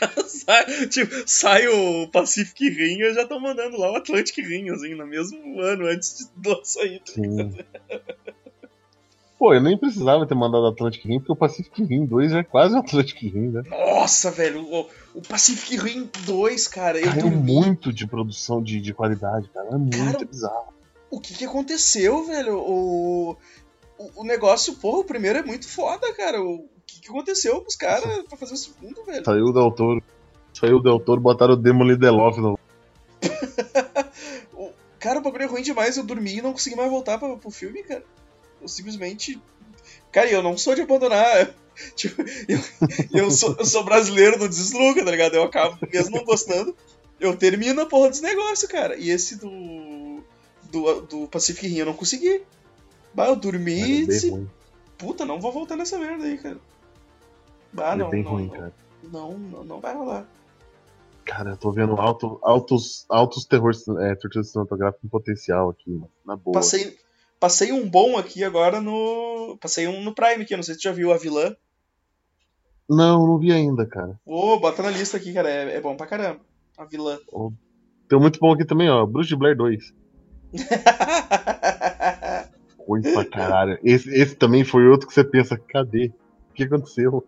Tipo, sai o Pacific Rim e já estão mandando lá o Atlantic Rim, assim, no mesmo ano antes de lançar aí. Sim. Pô, eu nem precisava ter mandado Atlantic Rim, porque o Pacific Rim 2 já é quase o Atlantic Rim, né? Nossa, velho, o, o Pacific Rim 2, cara, eu Caiu dormi. muito de produção de, de qualidade, cara. É muito Cara, bizarro. O que que aconteceu, velho? O, o, o negócio, porra, o primeiro é muito foda, cara. O que que aconteceu com os caras pra fazer o segundo, velho? Saiu o Del Toro. Saiu o Del Toro, botaram o Demon Lindelof no. O- Cara, o bagulho é ruim demais. Eu dormi e não consegui mais voltar pra, pro filme, cara. Eu simplesmente. Cara, e eu não sou de abandonar. Tipo, eu, eu, sou, eu sou brasileiro, não desluga, tá ligado? Eu acabo, mesmo não gostando, eu termino a porra dos negócios, cara. E esse do. Do, do Pacific Rim eu não consegui. Bah, eu dormi e disse, ruim. puta, não vou voltar nessa merda aí, cara. Bah, não, não, ruim, não, cara. não, não, não vai rolar. Cara, eu tô vendo alto, altos, altos terror, é, tortura cinematográfica com potencial aqui, mano. Na boa. Passei, passei um bom aqui agora no. Passei um no Prime aqui, eu não sei se tu já viu a vilã. Não, não vi ainda, cara. Ô, bota na lista aqui, cara. É, é bom pra caramba. A vilã. Tem um muito bom aqui também, ó. Bruce de Blair 2. Ruim pra caralho. Esse, esse também foi outro que você pensa, cadê? O que aconteceu?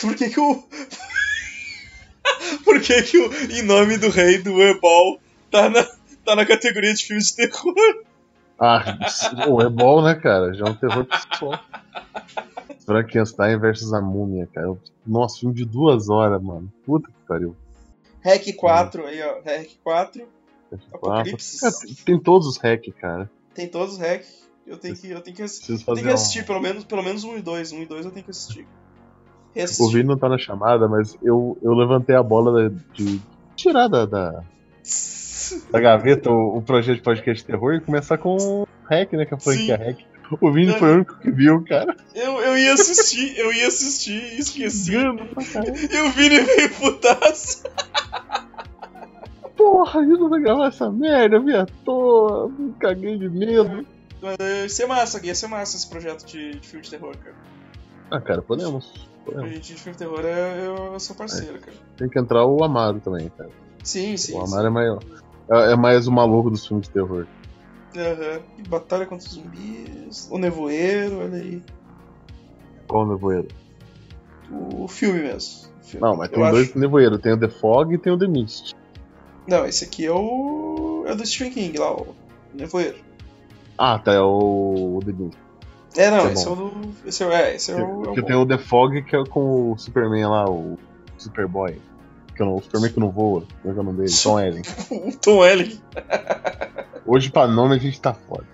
Por que que o. Por que que o Em Nome do Rei do Ebol tá na, tá na categoria de filmes de terror? Ah, o é bom, né, cara? Já é um terror pessoal. Frankenstein versus a múmia, cara. Nossa, filme de duas horas, mano. Puta que pariu. Hack 4 aí, ó. Hack 4. Quatro. Apocalipse. Cara, tem, tem todos os hack, cara. Tem todos os hack. Eu tenho que, eu tenho que, Preciso eu tenho que assistir, um... pelo menos, pelo menos um e dois. Um e dois eu tenho que assistir. O Reassistir. Vini não tá na chamada, mas eu, eu levantei a bola da- de tirar da, da, da gaveta o, o projeto de podcast de terror e começar com o hack, né? Que a franquia hack. O Vini foi o único que viu, cara. Eu, eu ia assistir, eu ia assistir e esqueci. Gano pra caralho. E o Vini veio putaço. Porra, eu não vou gravar essa merda, eu vi à toa, me caguei de medo. Ia ser massa, ia ser massa esse projeto de, de filme de terror, cara. Ah, cara, podemos. A gente de filme de terror é, eu sou parceiro, cara. Tem que entrar o Amaro também, cara. Sim, sim. o sim. Amaro é mais, é, é mais o maluco dos filmes de terror. Aham. E Batalha contra os zumbis. O Nevoeiro, olha aí. Qual o nevoeiro? O filme mesmo. O filme. Não, mas Eu tem acho- dois nevoeiros. Tem o The Fog e tem o The Mist. Não, esse aqui é o. É do Stephen King lá, o Nevoeiro. Ah, tá, é o, o The Mist. É, não, esse é bom. o do. Esse é, é, esse é o. é o Porque tem o The Fog que é com o Superman lá, o Superboy. Que é o Superman que não voa. Como é que é o nome dele? Tom Ellen. o Tom Welling. Hoje pra nome a gente tá foda.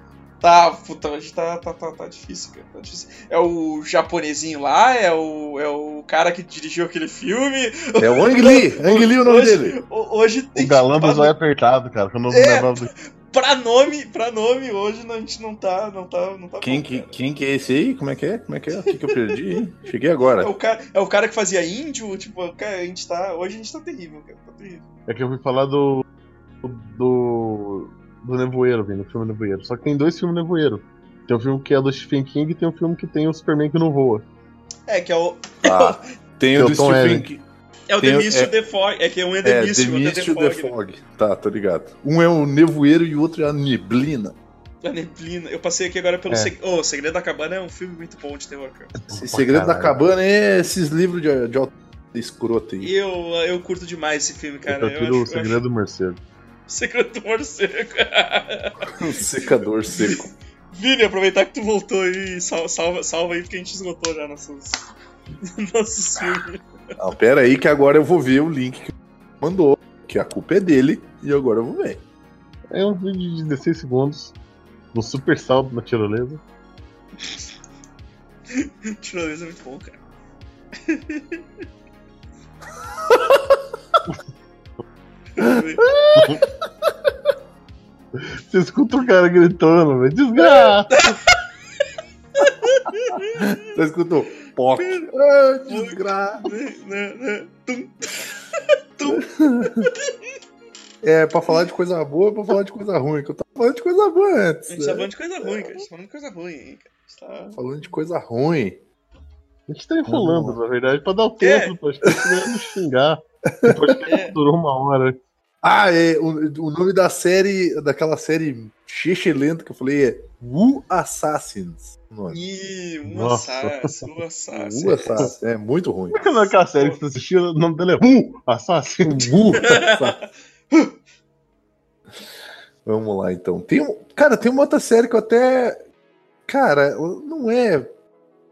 Tá, puta, hoje tá, tá, tá, tá difícil, cara. Tá difícil. É o japonesinho lá, é o, é o cara que dirigiu aquele filme. É o Ang Lee. Ang Lee é o nome hoje, dele. ho- Hoje tem O galã pra, do zóio apertado, cara. Que eu não É, lembrava do. Pra nome, pra nome, hoje a gente não tá, não tá, não tá Quem bom, que, quem que é esse aí? Como é que é? Como é que é? O que, que eu perdi, hein? Cheguei É agora. o, cara, é o cara que fazia índio, tipo, cara, a gente tá. Hoje a gente tá terrível, cara. Tá terrível. É que eu fui falar do. do. do Nevoeiro, vindo, do filme Nevoeiro. Só que tem dois filmes Nevoeiro. Tem um filme que é do Stephen King e tem um filme que tem o Superman que não voa. É, que é o. Ah, tem o Tem do Tom Stephen. King. É o Tem The o- Mist e é- o The Fog. É que um é É, The The Mist e o Mist e o The The Fog. né? Fog. Tá, tô ligado. Um é o nevoeiro e o outro é a neblina. A neblina. Eu passei aqui agora pelo. É. Seg... Oh, Segredo da Cabana é um filme muito bom de terror, cara. Esse segredo da cabana é esses livros de, de autor escroto aí. Eu, eu curto demais esse filme, cara. eu Eu, acho, o Segredo do Morcego. acho... Segredo do Morcego. Um secador seco. Vini, aproveitar que tu voltou aí, sal- salva, salva aí, porque a gente esgotou já nossos, nossos filmes. Não, pera aí que agora eu vou ver o link que mandou, que a culpa é dele, e agora eu vou ver. É um vídeo de 16 segundos. Do super salto na tirolesa. Tirolesa é muito bom, cara. Você escuta o cara gritando, velho. Desgraça! Você escutou? Ah, desgraça. Né, né, tum. É, pra falar de coisa boa é pra falar de coisa ruim, que eu tava falando de coisa boa antes. A gente tá né? falando de coisa ruim, cara. A gente tá falando de coisa ruim, hein, cara. A gente tá... Falando de coisa ruim. A gente tá enrolando, na verdade, pra dar o É. tempo podcast pra nos xingar. O podcast É. durou uma hora. Ah, é, o, o nome da série, daquela série lenta que eu falei é Wu Assassins. nome. Ih, Nossa. assassino, um assassino. Wu Assassins, é muito ruim. Como é que é aquela série que você assistiu? O nome dela é Uh! Assassin. Wu Assassins. Vamos lá, então. Tem um, cara, tem uma outra série que eu até. Cara, não é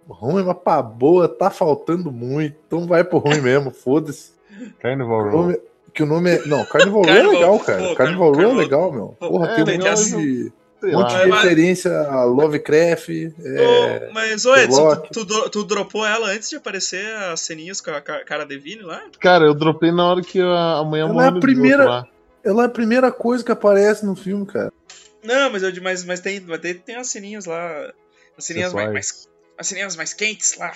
ruim, mas pra boa, tá faltando muito. Então vai pro ruim mesmo, foda-se. Carnival Row. Que o nome é. Não, Carnival Row é legal, cara. Carnival Carnival- Row é legal, meu. Porra, É, tem um tem monte de, um monte de referência a Lovecraft. É... Ô, mas, ô Edson, tu, tu, tu dropou ela antes de aparecer as ceninhas com a ca- cara Devine lá? Cara, eu dropei na hora que a a mulher Ela morreu é a primeira-. Ela é a primeira coisa que aparece no filme, cara. Não, mas, eu, mas, mas, tem, mas tem, tem as ceninhas lá. As ceninhas mais, mais. As ceninhas mais quentes lá.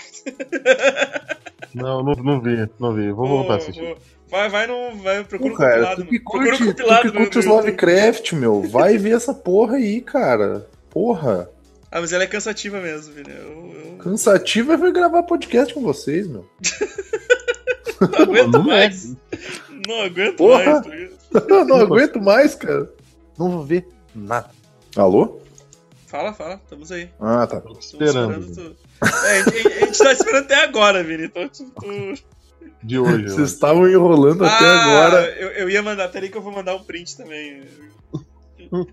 Não, não, não vi, não vi. Vou voltar a Vou- assistir. vou- Vai, vai no. Vai, procura Pô, um cara, compilado. tu que procura curte, tu compilado que no- curte os. Lovecraft, meu, vai ver essa porra aí, cara. Porra. Ah, mas ela é cansativa mesmo, Vini. Eu, eu Cansativo é vir gravar podcast com vocês, meu. não aguento Não é. mais. Não aguento Porra. mais. tá? Eu não aguento mais, cara. Não vou ver nada. Alô? Fala, fala, estamos aí. Ah, tá. Tô Estamos esperando. tu. É, a, gente, a gente tá esperando até agora, Vini. Então, tu, tu- De hoje. Vocês hoje. estavam enrolando até Ah, agora. Eu, eu ia mandar, peraí que eu vou mandar um print também.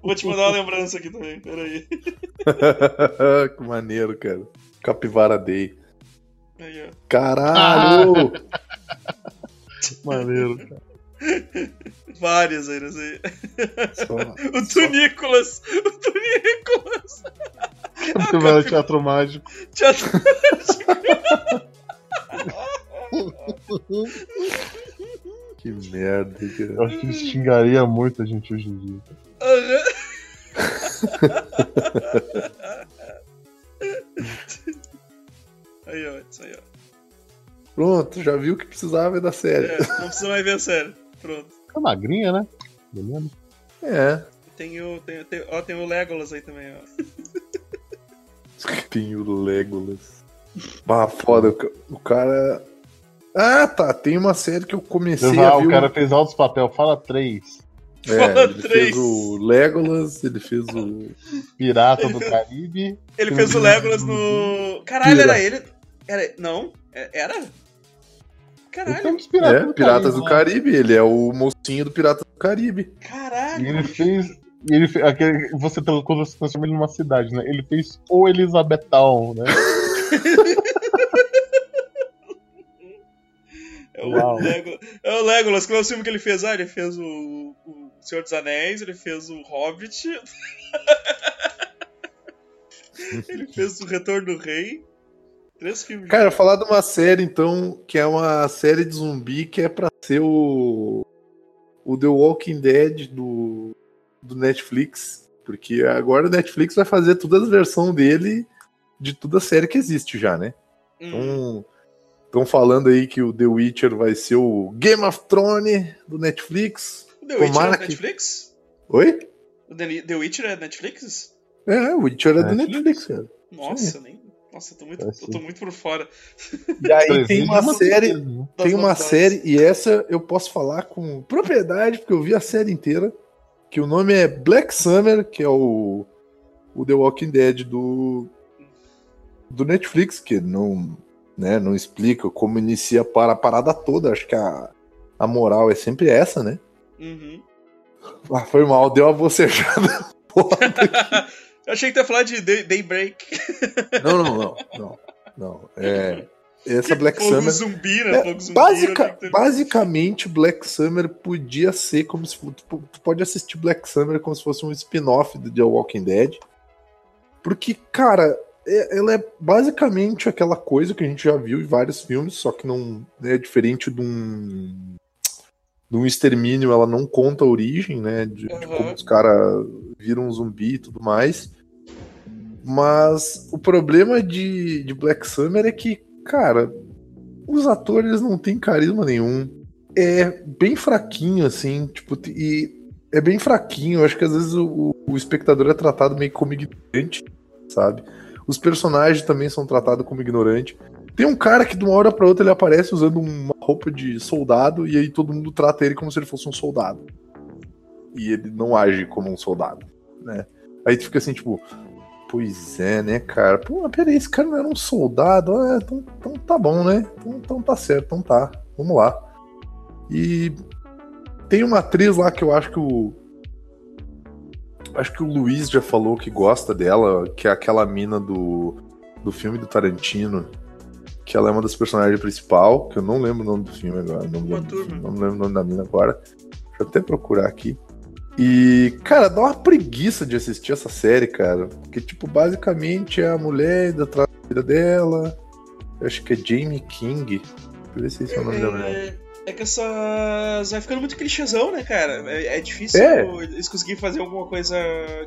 Vou te mandar uma lembrança aqui também, peraí. que maneiro, cara. Capivara Day. Aí, ó. Caralho! Maneiro, cara. Várias aí, não sei. Só- O Tunícolas! O Tunícolas! Você vai no teatro mágico. Que merda, Eu cara. acho que isso xingaria muito a gente hoje em dia. Aí, ó, isso aí, ó. Pronto, já viu o que precisava da série. É, não precisa mais ver a série. Pronto. É magrinha, né? Beleza? É. Tem o, tem, tem, ó, tem o Legolas aí também, ó. Tem o Legolas. Ah, foda. O cara. Ah, tá. Tem uma série que eu comecei Ah, a o ver. cara fez altos papel, fala três. É, Fala ele três. fez o Legolas, ele fez o. Pirata do Caribe. Ele fez o Legolas no. Caralho, era ele. Era. Não? É- Era? Caralho, Piratas É, do Piratas Caribe, do né? Caribe. Ele é o mocinho do Piratas do Caribe. caralho. E ele fez. E ele fez aquele, você tra- quando você transforma ele numa cidade, né? Ele fez o Elizabethtown, né? É o, Uau. Legolas. é o Legolas. Qual é o filme que ele fez? Ah, ele fez o, o Senhor dos Anéis, ele fez o Hobbit. ele fez o Retorno do Rei. Três filmes. Cara, falar de uma série, então, que é uma série de zumbi que é pra ser o. O The Walking Dead do, do Netflix. Porque agora o Netflix vai fazer todas as versões dele de toda a série que existe já, né? Hum. Então, estão falando aí que o The Witcher vai ser o Game of Thrones do Netflix. o The Witcher é da que- Netflix? Oi? O The, Witcher é da Netflix? É, o Witcher é do Netflix? Cara. Nossa, nem. Nossa, eu tô muito, É, eu tô muito por fora. E aí tem uma série. né? Tem uma série, e essa eu posso falar com propriedade, porque eu vi a série inteira, que o nome é Black Summer, que é o, o The Walking Dead do, do Netflix, que não, né, não explica como inicia para a parada toda. Acho que a, a moral é sempre essa, né? Uhum. Ah, foi mal, deu uma bocejada. Eu achei que tu ia falar de Day- Daybreak. Não, não, não, não. Não, é. Essa Black Fogo Summer. zumbi, né? É, Fogo zumbi. basica- basicamente, Black Summer podia ser como se tu, tu pode assistir Black Summer como se fosse um spin-off do The Walking Dead. Porque, cara, ela é basicamente aquela coisa que a gente já viu em vários filmes, só que não é diferente de um de um extermínio, ela não conta a origem, né, de, de Aham. como os caras viram um zumbi e tudo mais. Mas o problema de, de Black Summer é que, cara, os atores não têm carisma nenhum. É bem fraquinho, assim, tipo, e é bem fraquinho. Eu acho que às vezes o, o espectador é tratado meio como ignorante, sabe? Os personagens também são tratados como ignorante. Tem um cara que de uma hora pra outra ele aparece usando uma roupa de soldado e aí todo mundo trata ele como se ele fosse um soldado. E ele não age como um soldado, né? Aí tu fica assim, tipo, pois é, né, cara? Pô, peraí, esse cara não era um soldado? Ah, então, então tá bom, né? Então, então tá certo, então tá. Vamos lá. E tem uma atriz lá que eu acho que o. Acho que o Luiz já falou que gosta dela, que é aquela mina do, do filme do Tarantino. Que ela é uma das personagens principal, que eu não lembro o nome do filme agora. Não, lembro, filme, não lembro o nome da mina agora. Deixa eu até procurar aqui. E, cara, dá uma preguiça de assistir essa série, cara. Porque, tipo, basicamente é a mulher da vida dela. Eu acho que é Jamie King. Deixa eu ver se esse é o nome da mulher. É, é que essas. Vai ficando muito clichêzão, né, cara? É, é difícil É. eles conseguirem fazer alguma coisa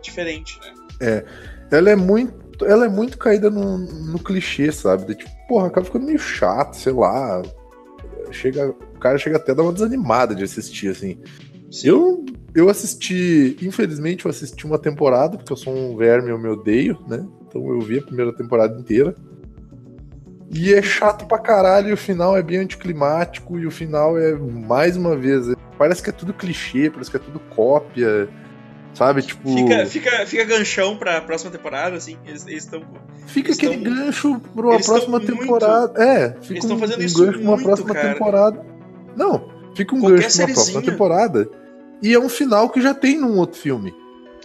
diferente, né? Ela é muito. Ela é muito caída no, no clichê, sabe? De, tipo, porra, acaba ficando meio chato, sei lá. Chega, o cara chega até a dar uma desanimada de assistir, assim. Sim. Eu, eu assisti, infelizmente, eu assisti uma temporada, porque eu sou um verme, eu me odeio, né? Então eu vi a primeira temporada inteira. E é chato pra caralho, e o final é bem anticlimático, e o final é, mais uma vez, é- parece que é tudo clichê, parece que é tudo cópia, sabe? Tipo. Fica, fica, fica ganchão pra próxima temporada, assim. Eles estão. Fica Eles aquele tão- gancho pra próxima muito- temporada. É, fica Eles um, fazendo um isso gancho pra uma muito, próxima cara. temporada. Não, fica um Qualquer gancho pra uma próxima temporada. E é um final que já tem num outro filme.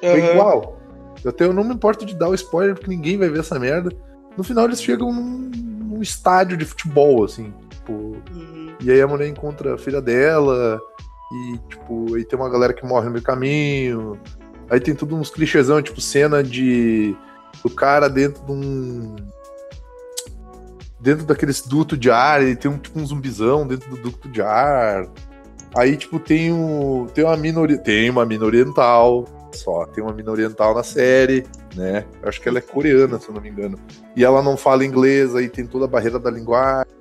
É Aham. igual. Até eu não me importo de dar o spoiler, porque ninguém vai ver essa merda. No final eles chegam num, num estádio de futebol, assim. Tipo, Uhum. e aí a mulher encontra a filha dela. E, tipo, aí tem uma galera que morre no meio caminho. Aí tem tudo uns clichêzão, tipo, cena de. do cara dentro de um. Dentro daqueles duto de ar, e tem um, tipo, um zumbizão dentro do duto de ar. Aí, tipo, tem um. Tem uma mina. ori- Tem uma mina oriental. Só, tem uma mina oriental na série, né? Eu acho que ela é coreana, se eu não me engano. E ela não fala inglês, aí tem toda a barreira da linguagem.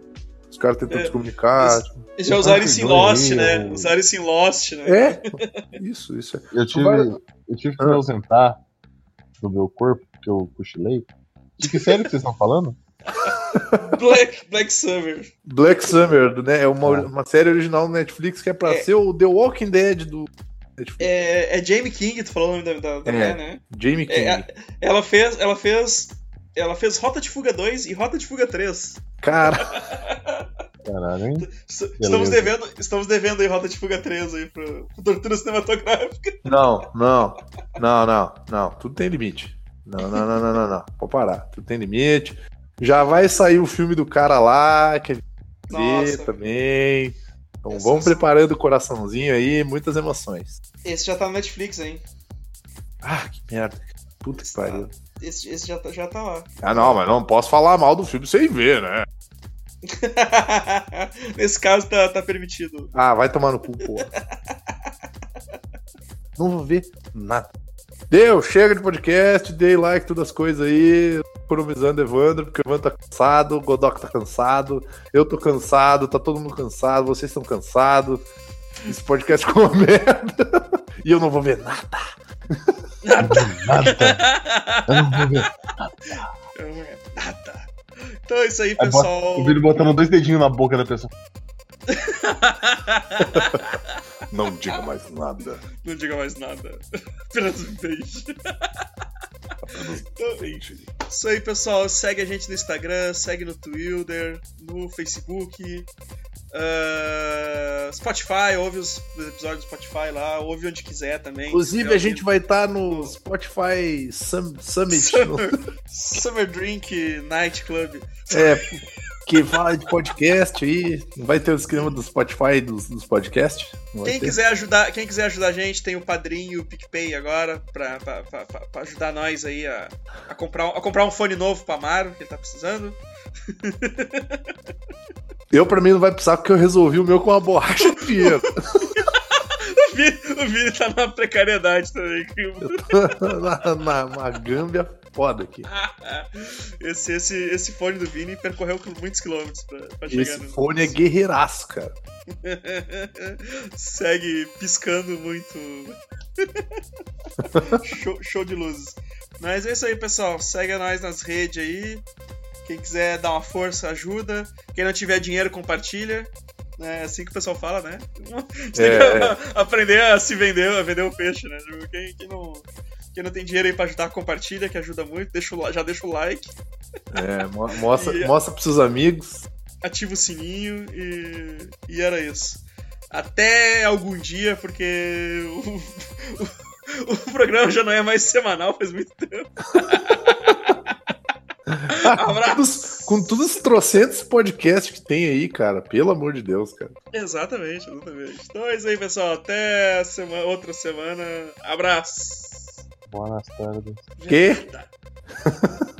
Os caras tentam É, se comunicar. Eles já usaram isso em Lost, né? Usaram isso em Lost, né? É, isso, isso. Eu tive, eu tive que me ausentar do meu corpo, porque eu cochilei. De que série que vocês estão falando? Black, Black Summer. Black Summer, né? É uma, Ah. uma série original do Netflix que é pra É. ser o The Walking Dead do Netflix. É, é Jamie King, tu falou o nome da, da, da É. mulher, né? Jamie King. É, ela fez. Ela fez. Ela fez Rota de Fuga 2 e Rota de Fuga 3. Cara, Caralho, hein? Estamos devendo, estamos devendo aí Rota de Fuga 3 aí pro, pro Tortura Cinematográfica. não, não, não, não, não. Tudo tem limite. Não, não, não, não, não, não. Pode parar. Tudo tem limite. Já vai sair o filme do cara lá, que a gente vai ver Nossa. também. Então Essa- vamos preparando o coraçãozinho aí, muitas emoções. Esse já tá no Netflix, hein? Ah, que merda. Puta que pariu. Esse, esse já, tá, já tá lá. Ah, não, mas não posso falar mal do filme sem ver, né? Nesse caso tá, tá permitido. Ah, vai tomar no cu, porra. Não vou ver nada. Deu, chega de podcast, dei like, todas as coisas aí. Economizando Evandro, porque o Evandro tá cansado, o Godok tá cansado, eu tô cansado, tá todo mundo cansado, vocês estão cansados. Esse podcast ficou uma merda. E eu não vou ver nada. Nada. Eu não vou ver. Nada. Então é isso aí, Aí bota- pessoal. O vídeo botando dois dedinhos na boca da pessoa. Não diga mais nada. Não diga mais nada. Apenas um beijo. Então, Beijo. Isso aí, pessoal. Segue a gente no Instagram, segue no Twitter, no Facebook, ah, Spotify, ouve os episódios do Spotify lá, ouve onde quiser também. Inclusive, a gente vai estar no Spotify Sum- Summit. no- Summer, Summer Drink Night Club. É, que fala de podcast aí. Vai ter o esquema do Spotify dos, dos podcasts? Quem ter? quiser ajudar, quem quiser ajudar a gente, tem o Padrinho e o PicPay agora pra, pra, pra, pra- ajudar nós aí a, a, comprar, a comprar um fone novo pra Amaro, que ele tá precisando. Eu, pra mim, não vai precisar porque eu resolvi o meu com uma borracha de dinheiro. O Vini, tá numa precariedade também. que- na, na, uma gâmbia foda aqui. Esse, esse, esse fone do Vini percorreu muitos quilômetros pra, pra chegar Esse no. fone é guerreiraço, cara. Segue piscando muito. show, show de luzes. Mas é isso aí, pessoal. Segue nós nas redes aí. Quem quiser dar uma força, ajuda. Quem não tiver dinheiro, compartilha. É assim que o pessoal fala, né? A gente tem É, que aprender a se vender, a vender o peixe, né? Quem, quem não, quem não tem dinheiro aí pra ajudar, compartilha, que ajuda muito. Deixa o, já deixa o like, É, mo- mostra, E- mostra pros seus amigos. ativa o sininho e, e era isso. Até algum dia, porque o, o- o programa já não é mais semanal faz muito tempo. Abraço! Com todos os trocentos podcasts que tem aí, cara. Pelo amor de Deus, cara. Exatamente, exatamente. Então é isso aí, pessoal. Até semana, outra semana. Abraço! Boas tardes. Que?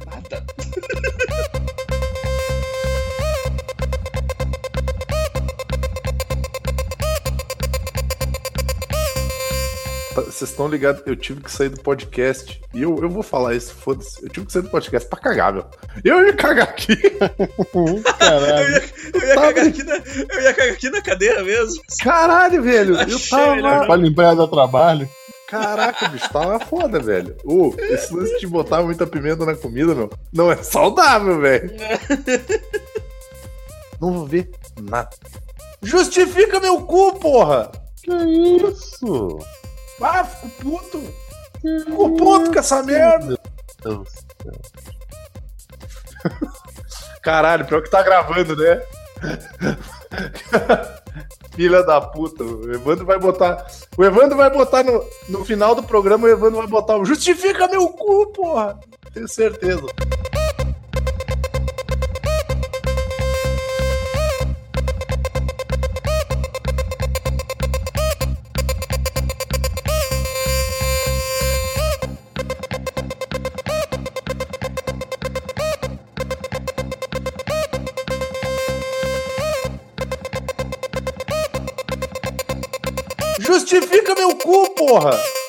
Nada. Tá, Vocês estão ligados? Eu tive que sair do podcast. E eu, eu vou falar isso, foda-se. Eu tive que sair do podcast pra cagar, meu. Eu ia cagar aqui. Eu Caralho. ia, eu ia cagar aqui na, eu ia cagar aqui na cadeira mesmo. Caralho, velho. Eu tava. melhor. Pra limpar dar trabalho. Caraca, bicho, tava foda, velho. Ô, esse lance de botar muita pimenta na comida, meu, não é saudável, velho. Não vou ver nada. Justifica meu cu, porra! Que isso? Ah, fico puto! Fico puto com essa merda! Meu Deus. Caralho, pior que tá gravando, né? Filha da puta, o Evandro vai botar. O Evandro vai botar no, no final do programa, o Evandro vai botar um Justifica meu cu, porra! Tenho certeza. Porra!